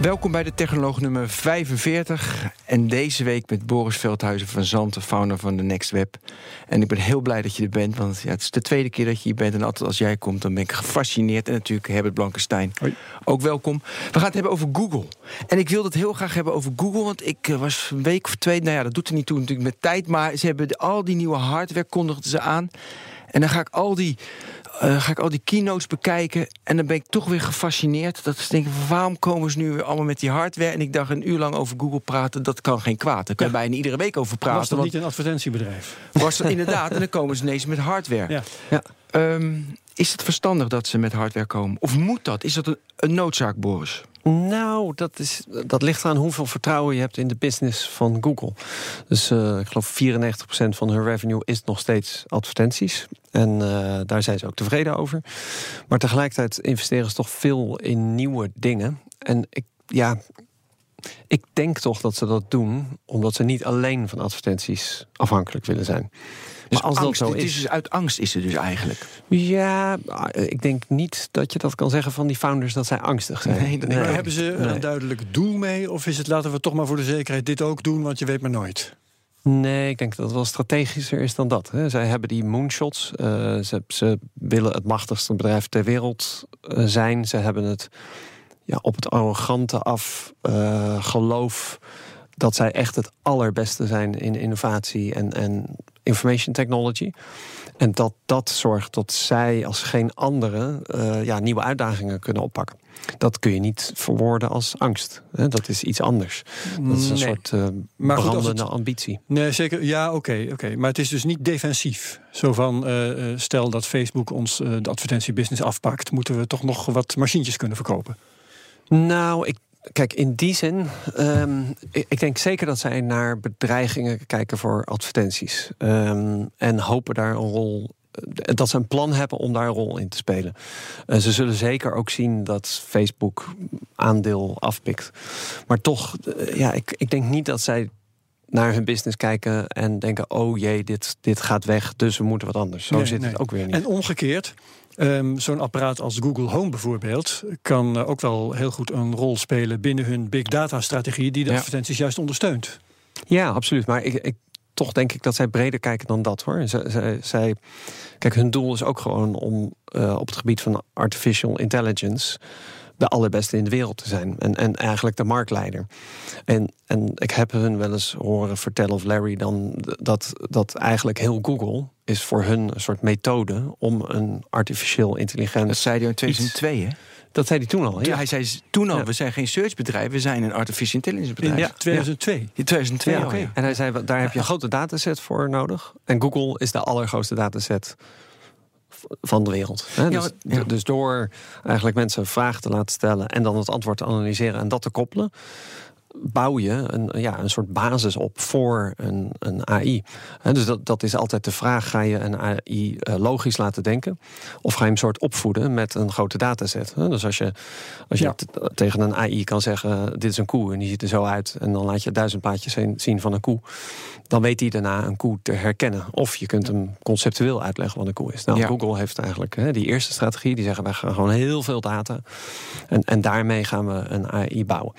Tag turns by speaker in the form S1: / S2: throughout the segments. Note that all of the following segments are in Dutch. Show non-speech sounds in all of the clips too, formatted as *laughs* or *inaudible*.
S1: Welkom bij de Technoloog nummer 45. En deze week met Boris Veldhuizen van Zanten, founder van de Next Web. En ik ben heel blij dat je er bent, want ja, het is de tweede keer dat je hier bent. En altijd als jij komt, dan ben ik gefascineerd. En natuurlijk Herbert Blankenstein.
S2: Hoi.
S1: Ook welkom. We gaan het hebben over Google. En ik wilde het heel graag hebben over Google, want ik eh, was een week of twee... nou ja, dat doet er niet toe natuurlijk met tijd... maar ze hebben al die nieuwe hardware, kondigden ze aan... En dan ga ik al die, uh, ga ik al die keynotes bekijken. En dan ben ik toch weer gefascineerd. Dat ze denken, waarom komen ze nu weer allemaal met die hardware? En ik dacht een uur lang over Google praten, dat kan geen kwaad. Daar kan je bijna iedere week over praten.
S2: Was dat
S1: want
S2: niet een advertentiebedrijf?
S1: was dat inderdaad, en dan komen ze ineens met hardware.
S2: Ja.
S1: Ja. Ehm, is het verstandig dat ze met hardware komen? Of moet dat? Is dat een, noodzaak, Boris?
S3: Nou, dat, is, dat ligt aan hoeveel vertrouwen je hebt in de business van Google. Dus uh, ik geloof 94% van hun revenue is nog steeds advertenties. En uh, daar zijn ze ook tevreden over. Maar tegelijkertijd investeren ze toch veel in nieuwe dingen. En ik, ja, ik denk toch dat ze dat doen omdat ze niet alleen van advertenties afhankelijk willen zijn.
S1: Dus
S3: maar als
S1: angst,
S3: dat zo is,
S1: dus uit angst is het dus eigenlijk.
S3: Ja, ik denk niet dat je dat kan zeggen van die founders dat zij angstig zijn.
S1: Nee,
S2: Maar hebben ze
S3: Nee.
S2: een duidelijk doel mee? Of is het laten we toch maar voor de zekerheid dit ook doen, want je weet maar nooit?
S3: Nee, ik denk dat het wel strategischer is dan dat. Hè. Zij hebben die moonshots. eh, ze, ze willen het machtigste bedrijf ter wereld eh, zijn. Ze hebben het ja, op het arrogante af eh, geloof dat zij echt het allerbeste zijn in innovatie en, en information technology. En dat dat zorgt dat zij als geen andere eh, ja, nieuwe uitdagingen kunnen oppakken. Dat kun je niet verwoorden als angst. Hè. Dat is iets anders. Dat is een
S2: Nee.
S3: soort eh
S2: Maar goed,
S3: brandende
S2: het-
S3: ambitie.
S2: Nee, zeker. Ja, oké. oké. Maar het is dus niet defensief. Zo van, eh, stel dat Facebook ons de advertentiebusiness afpakt... moeten we toch nog wat machientjes kunnen verkopen.
S3: Nou, ik, kijk, in die zin, ehm, ik, denk zeker dat zij naar bedreigingen kijken voor advertenties. Ehm, en hopen daar een rol. eh, Dat ze een plan hebben om daar een rol in te spelen. Ze zullen zeker ook zien dat Facebook aandeel afpikt. Maar toch, eh, ja, ik, ik denk niet dat zij naar hun business kijken en denken: oh jee, dit, dit gaat weg, dus we moeten wat anders. Zo
S2: Nee,
S3: zit
S2: nee.
S3: het ook weer niet.
S2: En omgekeerd, ehm, zo'n apparaat als Google Home bijvoorbeeld... kan eh, ook wel heel goed een rol spelen binnen hun big data strategie... die de
S1: Ja.
S2: advertenties juist ondersteunt.
S3: Ja, absoluut. Maar ik, ik, toch denk ik dat zij breder kijken dan dat hoor. Zij- kijk, hun doel is ook gewoon om eh, op het gebied van artificial intelligence de allerbeste in de wereld te zijn. En, en eigenlijk de marktleider. En, en ik heb hun wel eens horen vertellen, of Larry dan, dat, dat eigenlijk heel Google is voor hun een soort methode om een artificial intelligence.
S1: Dat zei hij in 2002, hè?
S3: Dat zei hij toen al. Ja.
S1: Hij zei toen al,
S3: Ja.
S1: we zijn geen searchbedrijf, we zijn een artificial intelligence bedrijf.
S2: In 2002.
S1: In 2002
S3: Ja,
S1: al,
S3: oké.
S1: ja.
S3: En hij zei, daar heb je een grote dataset voor nodig. En Google is de allergrootste dataset van de wereld. Hè?
S1: Ja,
S3: dus,
S1: ja.
S3: dus door eigenlijk mensen vragen te laten stellen... en dan het antwoord te analyseren en dat te koppelen... bouw je een, ja, een soort basis op voor een, een AI. Dus dat, dat is altijd de vraag, ga je een AI eh, logisch laten denken... of ga je hem soort opvoeden met een grote dataset? Dus als je, als je
S2: Ja.
S3: tegen een AI kan zeggen, dit is een koe en die ziet er zo uit... en dan laat je duizend plaatjes zien- van een koe... dan weet hij daarna een koe te herkennen. Of je kunt hem conceptueel uitleggen wat een koe is. Nou,
S1: Ja.
S3: Google heeft eigenlijk hè, die eerste strategie. Die zeggen, wij gaan gewoon heel veel data. En, en daarmee gaan we een AI bouwen.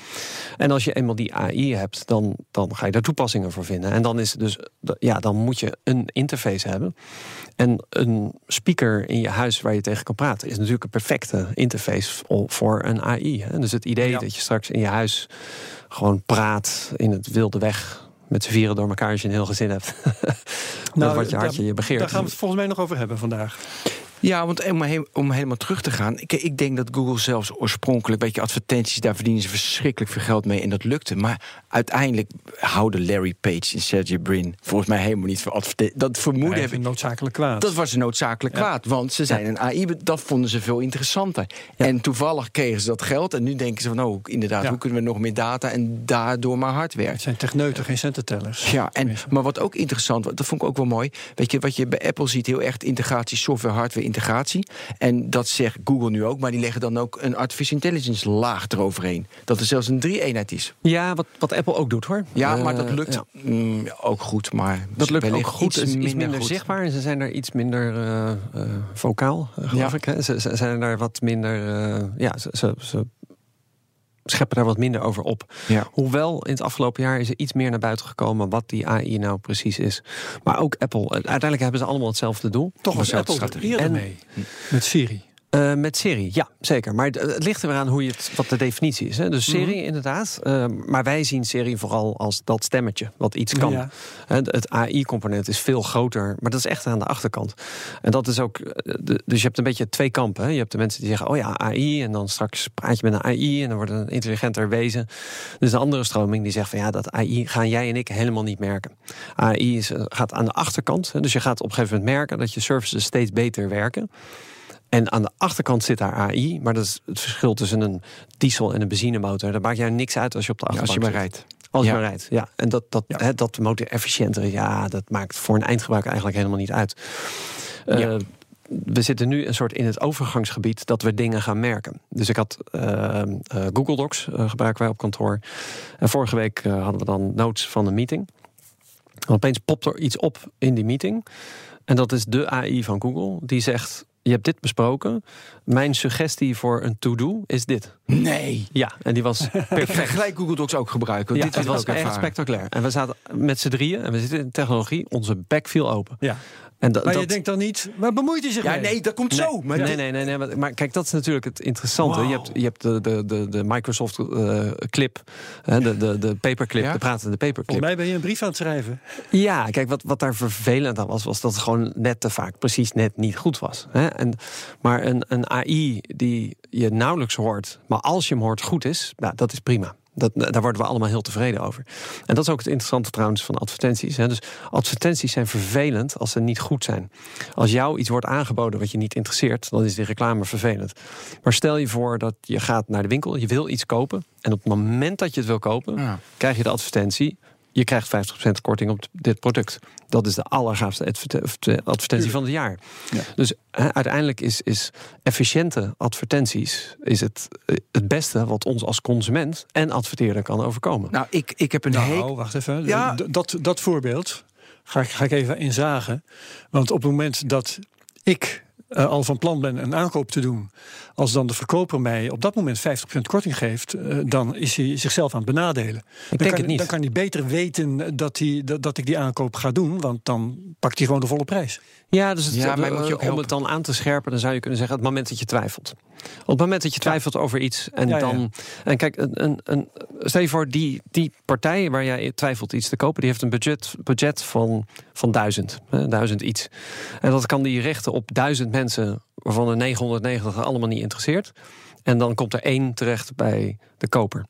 S3: En als je eenmaal die AI hebt, dan, dan ga je daar toepassingen voor vinden. En dan is het dus, ja, dan moet je een interface hebben. En een speaker in je huis waar je tegen kan praten, is natuurlijk een perfecte interface voor een AI. Hè. Dus het idee
S2: Ja.
S3: dat je straks in je huis gewoon praat in het wilde weg. Met z'n vieren door elkaar als je een heel gezin hebt. *laughs* Met wat je hartje je begeert.
S2: Daar gaan we het volgens mij nog over hebben vandaag.
S1: Ja, want om, he- om helemaal terug te gaan. Ik, ik denk dat Google zelfs oorspronkelijk, weet je, advertenties, daar verdienen ze verschrikkelijk veel geld mee en dat lukte. Maar uiteindelijk houden Larry Page en Sergey Brin volgens mij helemaal niet voor advertenties. Dat vermoeden heb
S2: Even
S1: ik.
S2: noodzakelijk kwaad.
S1: Dat was een noodzakelijk
S2: Ja.
S1: kwaad, want ze zijn een AI, dat vonden ze veel interessanter. En toevallig kregen ze dat geld en nu denken ze van, oh, inderdaad,
S2: Ja.
S1: hoe kunnen we nog meer data en daardoor maar hardware.
S2: Het zijn techneuten, geen cententellers.
S1: Ja, en, maar wat ook interessant, was, dat vond ik ook wel mooi. Weet je, wat je bij Apple ziet, heel erg integratie, software, hardware integratie. En dat zegt Google nu ook, maar die leggen dan ook een artificial intelligence laag eroverheen. Dat er zelfs een drie-eenheid is.
S3: Ja, wat, wat Apple ook doet hoor.
S1: Ja,
S3: Eh,
S1: maar dat lukt
S3: ja.
S1: mm, ook goed. Maar
S3: Dat lukt ook goed. Het is iets minder,
S1: goed.
S3: zichtbaar. En ze zijn er iets minder eh, vocaal, geloof
S1: Ja.
S3: ik. Hè? Ze, ze zijn daar wat minder. ja, ze, ze, ze scheppen daar wat minder over op.
S1: Ja.
S3: Hoewel in het afgelopen jaar is er iets meer naar buiten gekomen wat die AI nou precies is. Maar ook Apple. Uiteindelijk hebben ze allemaal hetzelfde doel.
S2: Toch was Apple
S1: strategie.
S2: eerder
S3: En-
S2: mee. Met Siri.
S3: Eh, met Siri, ja, zeker. Maar het, het ligt er weer aan hoe je het, wat de definitie is. Hè. Dus Siri,
S2: Mhm.
S3: inderdaad. Eh, maar wij zien Siri vooral als dat stemmetje, wat iets kan.
S2: Ja.
S3: Het AI-component is veel groter, maar dat is echt aan de achterkant. En dat is ook. eh, de- Dus je hebt een beetje twee kampen. Hè. Je hebt de mensen die zeggen: Oh ja, AI. En dan straks praat je met een AI en dan wordt het een intelligenter wezen. Dus de andere stroming die zegt: van ja, dat AI gaan jij en ik helemaal niet merken. AI is, eh, gaat aan de achterkant. Hè. Dus je gaat op een gegeven moment merken dat je services steeds beter werken. En aan de achterkant zit daar AI, maar dat is het verschil tussen een diesel en een benzinemotor. Daar maakt jou niks uit als je op de
S1: Ja,
S3: achterbank
S1: als je maar rijdt.
S3: Als je
S1: Ja.
S3: maar rijdt, ja. En dat, dat,
S2: Ja.
S3: Hè, dat motor efficiënter, ja, dat maakt voor een eindgebruiker eigenlijk helemaal niet uit. Eh. We zitten nu een soort in het overgangsgebied dat we dingen gaan merken. Dus ik had eh, eh, Google Docs gebruiken wij op kantoor. En vorige week hadden we dan notes van een meeting. En opeens popt er iets op in die meeting. En dat is de AI van Google. Die zegt, je hebt dit besproken. Mijn suggestie voor een to-do is dit.
S1: Nee.
S3: Ja, en die was *laughs* perfect.
S1: gelijk Google Docs ook gebruiken.
S3: Ja,
S1: dit
S3: was echt
S1: ervaren.
S3: spectaculair. En we zaten met z'n drieën en we zitten in technologie. Onze bek viel open.
S2: Ja.
S3: En da-
S2: Maar
S3: dat,
S2: je denkt dan niet, waar bemoeit hij zich
S1: Ja,
S2: mee?
S1: nee, dat komt zo. Maar
S3: nee, nee, nee, nee, maar, maar kijk, dat is natuurlijk het interessante. Je hebt, je hebt de, de, de, de Microsoft eh, clip, hè, de, de, de paperclip,
S1: Ja?
S3: de pratende paperclip.
S2: Volgens mij ben je een brief aan het schrijven.
S3: Ja, kijk, wat, wat daar vervelend aan was, was dat het gewoon net te vaak precies net niet goed was. Hè? En, maar een, een AI die je nauwelijks hoort, maar als je hem hoort goed is, nou, dat is prima. Dat, daar worden we allemaal heel tevreden over. En dat is ook het interessante trouwens van advertenties. Hè. Dus advertenties zijn vervelend als ze niet goed zijn. Als jou iets wordt aangeboden wat je niet interesseert, dan is die reclame vervelend. Maar stel je voor dat je gaat naar de winkel, je wil iets kopen. En op het moment dat je het wil kopen,
S1: Ja.
S3: krijg je de advertentie. Je krijgt 50% korting op dit product. Dat is de allergaafste adverte- advertentie van het jaar.
S2: Ja.
S3: Dus hè, uiteindelijk is, is efficiënte advertenties is het, eh, het beste wat ons als consument en adverteerder kan overkomen.
S1: Nou, ik, ik heb een
S2: Nou,
S1: hekel...
S2: wacht even.
S1: Ja.
S2: D- Dat, dat voorbeeld ga ik, ga ik even inzagen. Want op het moment dat ik eh, al van plan ben een aankoop te doen... als dan de verkoper mij op dat moment 50% korting geeft... eh, dan is hij zichzelf aan het benadelen. dan,
S3: denk
S2: kan,
S3: het niet.
S2: dan kan hij beter weten dat, hij, dat, dat ik die aankoop ga doen... want dan pakt hij gewoon de volle prijs.
S3: Ja, dus het,
S1: Ja, maar
S3: eh,
S1: moet je ook
S3: om
S1: helpen.
S3: het dan aan te scherpen, dan zou je kunnen zeggen: het moment dat je twijfelt. Op het moment dat je twijfelt over iets en
S2: Ja, ja.
S3: dan. En kijk, een, een, een, stel je voor, die, die partij waar jij twijfelt iets te kopen, die heeft een budget, budget van, van duizend, hè, duizend iets. En dat kan die richten op duizend mensen, waarvan er 990 allemaal niet interesseert. En dan komt er één terecht bij de koper.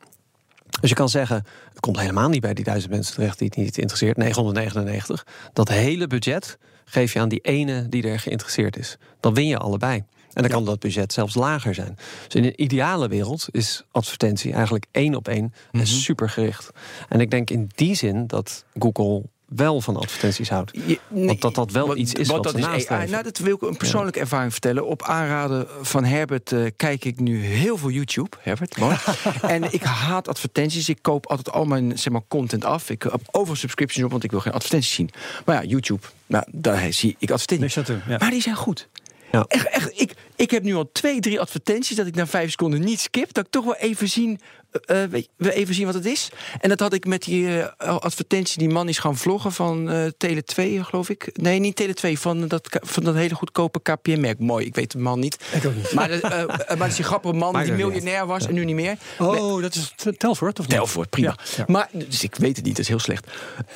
S3: Dus je kan zeggen, het komt helemaal niet bij die duizend mensen terecht die het niet interesseert, 999. Dat hele budget geef je aan die ene die er geïnteresseerd is. Dan win je allebei. En dan kan dat budget zelfs lager zijn. Dus in een ideale wereld is advertentie eigenlijk één op één en supergericht. En ik denk in die zin dat Google wel van advertenties houdt. Want dat dat wel iets is wat
S1: dat
S3: ze
S1: is AI.
S3: nastreven.
S1: Nou, dat wil ik een persoonlijke ervaring vertellen. Op aanraden van Herbert eh, kijk ik nu heel veel YouTube. Herbert, mooi. *laughs* en ik haat advertenties. Ik koop altijd al mijn zeg maar, content af. Ik heb overal subscriptions op, want ik wil geen advertenties zien. Maar ja, YouTube, nou, daar zie ik advertenties.
S2: Ja.
S1: Maar die zijn goed.
S3: Ja.
S1: Echt, echt, ik, ik heb nu al twee, drie advertenties dat ik na vijf seconden niet skip. Dat ik toch wel even zien, eh, eh, weet even zien wat het is. En dat had ik met die eh, advertentie. Die man is gaan vloggen van eh Tele 2, geloof ik. Nee, niet Tele 2, van dat, van dat hele goedkope KPN-merk. Mooi, ik weet de man niet.
S2: Ik ook niet.
S1: Maar, de, maar dat is die grappige man die miljonair was en nu niet meer.
S2: Oh, dat is Telfort of niet?
S1: Telfort, prima.
S2: Ja.
S1: Maar, dus ik weet het niet, dat is heel slecht.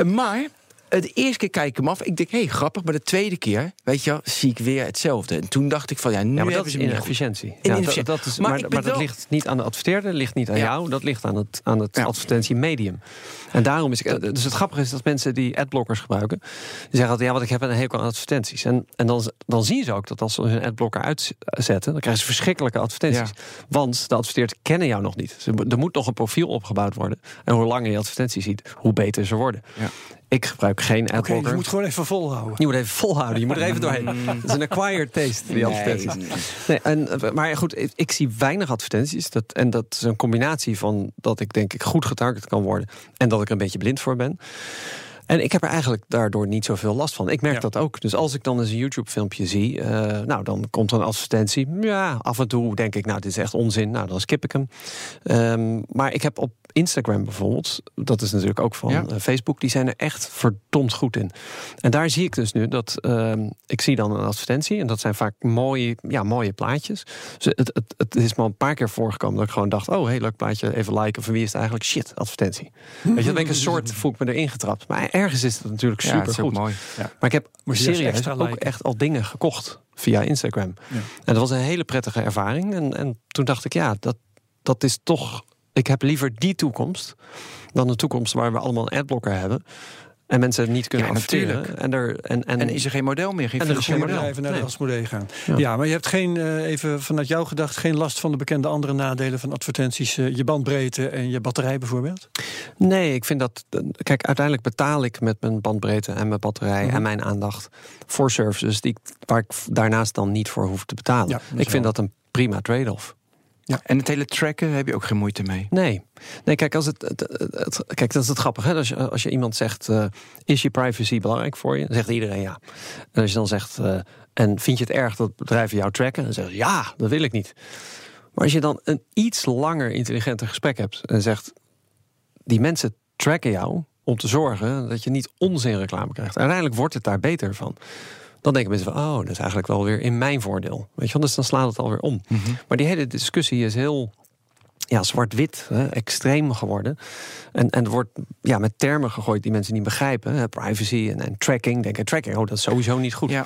S1: Maar de eerste keer kijk ik hem af. Ik denk, hé, hey, grappig. Maar de tweede keer, weet je zie ik weer hetzelfde. En toen dacht ik van, ja, nu
S3: Ja, maar dat is
S1: goed.
S3: inefficiëntie.
S1: In
S3: Ja, dat, dat is,
S1: Maar
S3: maar dat
S1: wel-
S3: ligt niet aan de adverteerder, ligt niet aan
S1: Ja.
S3: jou, dat ligt aan het, aan het advertentiemedium. En daarom is ik. Dus het grappige is dat mensen die adblockers gebruiken, die zeggen altijd: ja, want ik heb een hekel aan advertenties. En, en dan, dan zien ze ook dat als ze hun adblocker uitzetten, dan krijgen ze verschrikkelijke advertenties. Want de adverteerders kennen jou nog niet. Ze- Er moet nog een profiel opgebouwd worden. En hoe langer je advertenties ziet, hoe beter ze worden. Ik gebruik geen
S2: Oké,
S3: adblocker.
S2: dus je moet gewoon even volhouden.
S3: Je moet even volhouden. Je moet er even doorheen. *laughs* Dat is een acquired taste, die advertenties. Nee, en, eh, maar goed, ik, zie weinig advertenties. Dat, en dat is een combinatie van dat ik denk ik goed getarget kan worden... en dat ik er een beetje blind voor ben. En ik heb er eigenlijk daardoor niet zoveel last van. Ik merk
S2: Ja.
S3: dat ook. Dus als ik dan eens een YouTube-filmpje zie... eh, nou, dan komt er een advertentie. Ja, af en toe denk ik, nou, dit is echt onzin. Nou, dan skip ik hem. Ehm, maar ik heb op Instagram bijvoorbeeld... dat is natuurlijk ook van
S1: Ja.
S3: eh, Facebook... die zijn er echt verdomd goed in. En daar zie ik dus nu dat... ehm, ik zie dan een advertentie... en dat zijn vaak mooie, ja, mooie plaatjes. Dus het, het, het is me al een paar keer voorgekomen... dat ik gewoon dacht, oh, heel leuk plaatje, even liken. Van wie is het eigenlijk? Shit, advertentie. Weet je, dan ben ik een soort, *laughs* voel ik me erin getrapt. Maar ergens is het natuurlijk
S1: Ja,
S3: super
S1: het is
S3: goed.
S1: mooi.
S3: Maar ik heb serieus
S2: extra
S3: ook
S2: liken.
S3: echt al dingen gekocht via Instagram.
S2: Ja.
S3: En dat was een hele prettige ervaring. En, en toen dacht ik, ja, dat, dat is toch... Ik heb liever die toekomst dan de toekomst waar we allemaal een adblocker hebben. En mensen niet kunnen
S1: Ja,
S3: adverteren.
S1: natuurlijk.
S3: En, er, en, en,
S1: En is er geen model meer, geen
S3: En er geen
S1: model.
S2: Even naar de. Asmodee gaan.
S3: Ja.
S2: Ja. maar je hebt geen, eh, even vanuit jou gedacht, geen last van de bekende andere nadelen van advertenties. eh, je bandbreedte en je batterij bijvoorbeeld.
S3: Nee, ik vind dat. Kijk, uiteindelijk betaal ik met mijn bandbreedte en mijn batterij
S2: Mhm.
S3: en mijn aandacht voor services die, waar ik daarnaast dan niet voor hoef te betalen.
S2: Ja,
S3: ik vind
S2: wel-
S3: dat een prima trade-off.
S1: En het hele tracken heb je ook geen moeite mee.
S3: Nee, nee kijk, als het, het, het- het- kijk, dat is het grappige. Hè? Als, je, als je iemand zegt, eh, is je privacy belangrijk voor je? Dan zegt iedereen ja. En als je dan zegt, eh, en vind je het erg dat bedrijven jou tracken? Dan zeggen ze, ja, dat wil ik niet. Maar als je dan een iets langer intelligenter gesprek hebt... en zegt, die mensen tracken jou om te zorgen... dat je niet onzin reclame krijgt. Uiteindelijk wordt het daar beter van. Dan denken mensen van, oh, dat is eigenlijk wel weer in mijn voordeel. Weet je, wel? dus dan slaat het alweer om. Maar die hele discussie is heel ja, zwart-wit, extreem geworden. En, en er wordt ja, met termen gegooid die mensen niet begrijpen. Hè, privacy en, en tracking. Denk aan tracking, oh, dat is sowieso niet goed.
S1: Ja.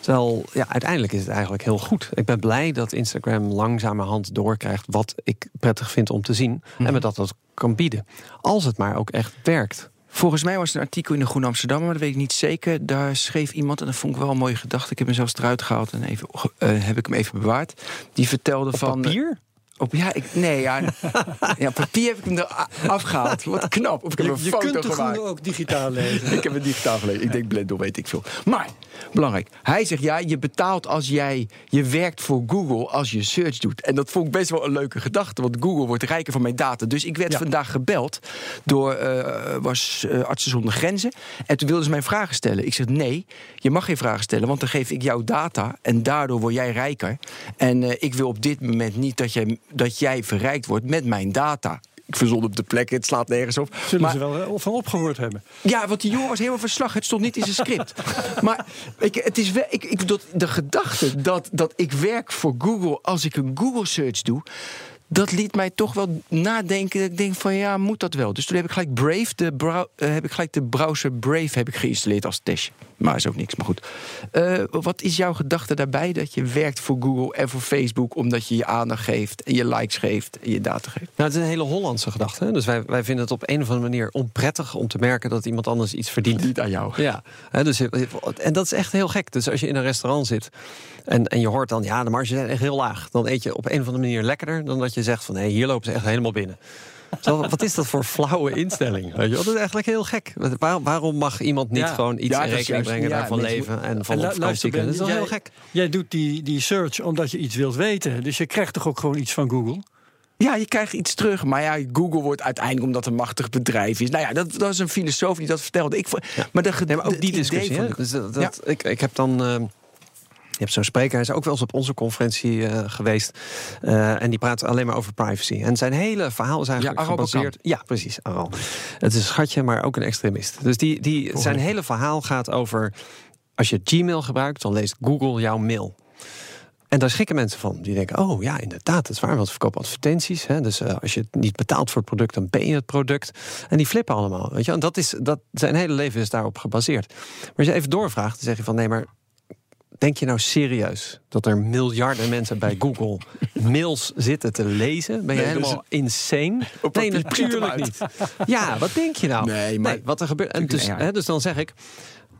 S3: Terwijl, ja, uiteindelijk is het eigenlijk heel goed. Ik ben blij dat Instagram langzamerhand doorkrijgt wat ik prettig vind om te zien. En me dat dat kan bieden. Als het maar ook echt werkt.
S1: Volgens mij was het een artikel in de Groene Amsterdam, maar dat weet ik niet zeker. Daar schreef iemand, en dat vond ik wel een mooie gedachte. Ik heb hem zelfs eruit gehaald en even, eh, heb ik hem even bewaard. Die vertelde van.
S3: Papier?
S1: Op, ja, ik, nee, ja, *laughs* ja, papier heb ik hem er afgehaald. Wat knap. Of ik heb
S2: Je,
S1: een
S2: je
S1: foto
S2: kunt de
S1: gemaakt.
S2: ook digitaal *laughs* lezen.
S1: Ik heb het digitaal gelezen. Ik denk Blender, weet ik veel. Maar, belangrijk. Hij zegt, ja, je betaalt als jij... Je werkt voor Google als je search doet. En dat vond ik best wel een leuke gedachte. Want Google wordt rijker van mijn data. Dus ik werd
S2: Ja.
S1: vandaag gebeld door eh, was, eh, Artsen zonder Grenzen. En toen wilden ze mij vragen stellen. Ik zeg, nee, je mag geen vragen stellen. Want dan geef ik jou data. En daardoor word jij rijker. En eh, ik wil op dit moment niet dat jij, dat jij verrijkt wordt met mijn data. Ik verzon op de plek, het slaat nergens op.
S2: Zullen
S1: Maar-
S2: ze wel eh, van opgehoord hebben.
S1: ja, want die jongen was helemaal verslag. Het stond niet in zijn script. *laughs* maar ik, het is wel, ik, ik, bedoel, de gedachte dat, dat ik werk voor Google als ik een Google search doe. Dat liet mij toch wel nadenken. Ik denk van ja, moet dat wel? Dus toen heb ik gelijk Brave, de, eh, heb ik gelijk de browser Brave heb ik geïnstalleerd als testje. Maar is ook niks, maar goed. Eh, wat is jouw gedachte daarbij dat je werkt voor Google en voor Facebook omdat je je aandacht geeft en je likes geeft en je data geeft?
S3: Nou, het is een hele Hollandse gedachte. Hè? Dus wij, wij vinden het op een of andere manier onprettig om te merken dat iemand anders iets verdient.
S1: Niet aan jou.
S3: Ja, hè, dus, en dat is echt heel gek. Dus als je in een restaurant zit en, en je hoort dan, ja, de marges zijn echt heel laag. Dan eet je op een of andere manier lekkerder dan dat je zegt van, hé, hier lopen ze echt helemaal binnen. Terwijl, wat is dat voor flauwe instelling? Weet je? wel? Dat is eigenlijk heel gek. Waar- waarom mag iemand niet
S2: Ja.
S3: gewoon iets
S1: Ja,
S3: in rekening brengen,
S1: ja,
S3: daarvan leven en van
S2: En
S3: op vakantie kunnen? Dat is wel heel gek.
S2: Jij doet die, die search omdat je iets wilt weten. Dus je krijgt toch ook gewoon iets van Google?
S1: Ja, je krijgt iets terug. Maar ja, Google wordt uiteindelijk omdat het een machtig bedrijf is. Nou ja, dat, dat is een filosoof die dat vertelde. Ik, maar, de, ge-
S3: Nee, maar ook die discussie.
S1: van
S3: Dus dat, dat- ik, ik heb dan. eh, je hebt zo'n spreker, hij is ook wel eens op onze conferentie eh, geweest. eh, en die praat alleen maar over privacy. En zijn hele verhaal is eigenlijk
S1: Ja,
S3: gebaseerd. Ja, precies, Aral. Het is een schatje, maar ook een extremist. Dus die, die, zijn hele verhaal gaat over. Als je Gmail gebruikt, dan leest Google jouw mail. En daar schrikken mensen van. Die denken, oh ja, inderdaad, dat is waar. Want we verkopen advertenties. Hè? Dus uh, als je het niet betaalt voor het product, dan ben je het product. En die flippen allemaal. Weet je? En dat is, dat, zijn hele leven is daarop gebaseerd. Maar als je even doorvraagt, dan zeg je van nee, maar denk je nou serieus dat er miljarden mensen bij Google *laughs* mails zitten te lezen? Ben je
S1: Nee,
S3: helemaal insane?
S1: Op
S3: Nee, natuurlijk niet. Ja, wat denk je nou?
S1: Nee, maar-
S3: wat er gebeurt. En dus, hè, dus dan zeg ik.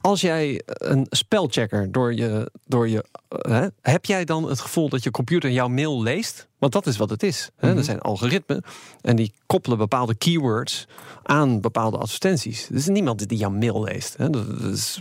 S3: Als jij een spelchecker door je. Door je eh, hè, heb jij dan het gevoel dat je computer jouw mail leest? Want dat is wat het is. Hè?
S1: Mhm.
S3: Er zijn algoritmen en die koppelen bepaalde keywords aan bepaalde advertenties. Er is niemand die jouw mail leest. Hè?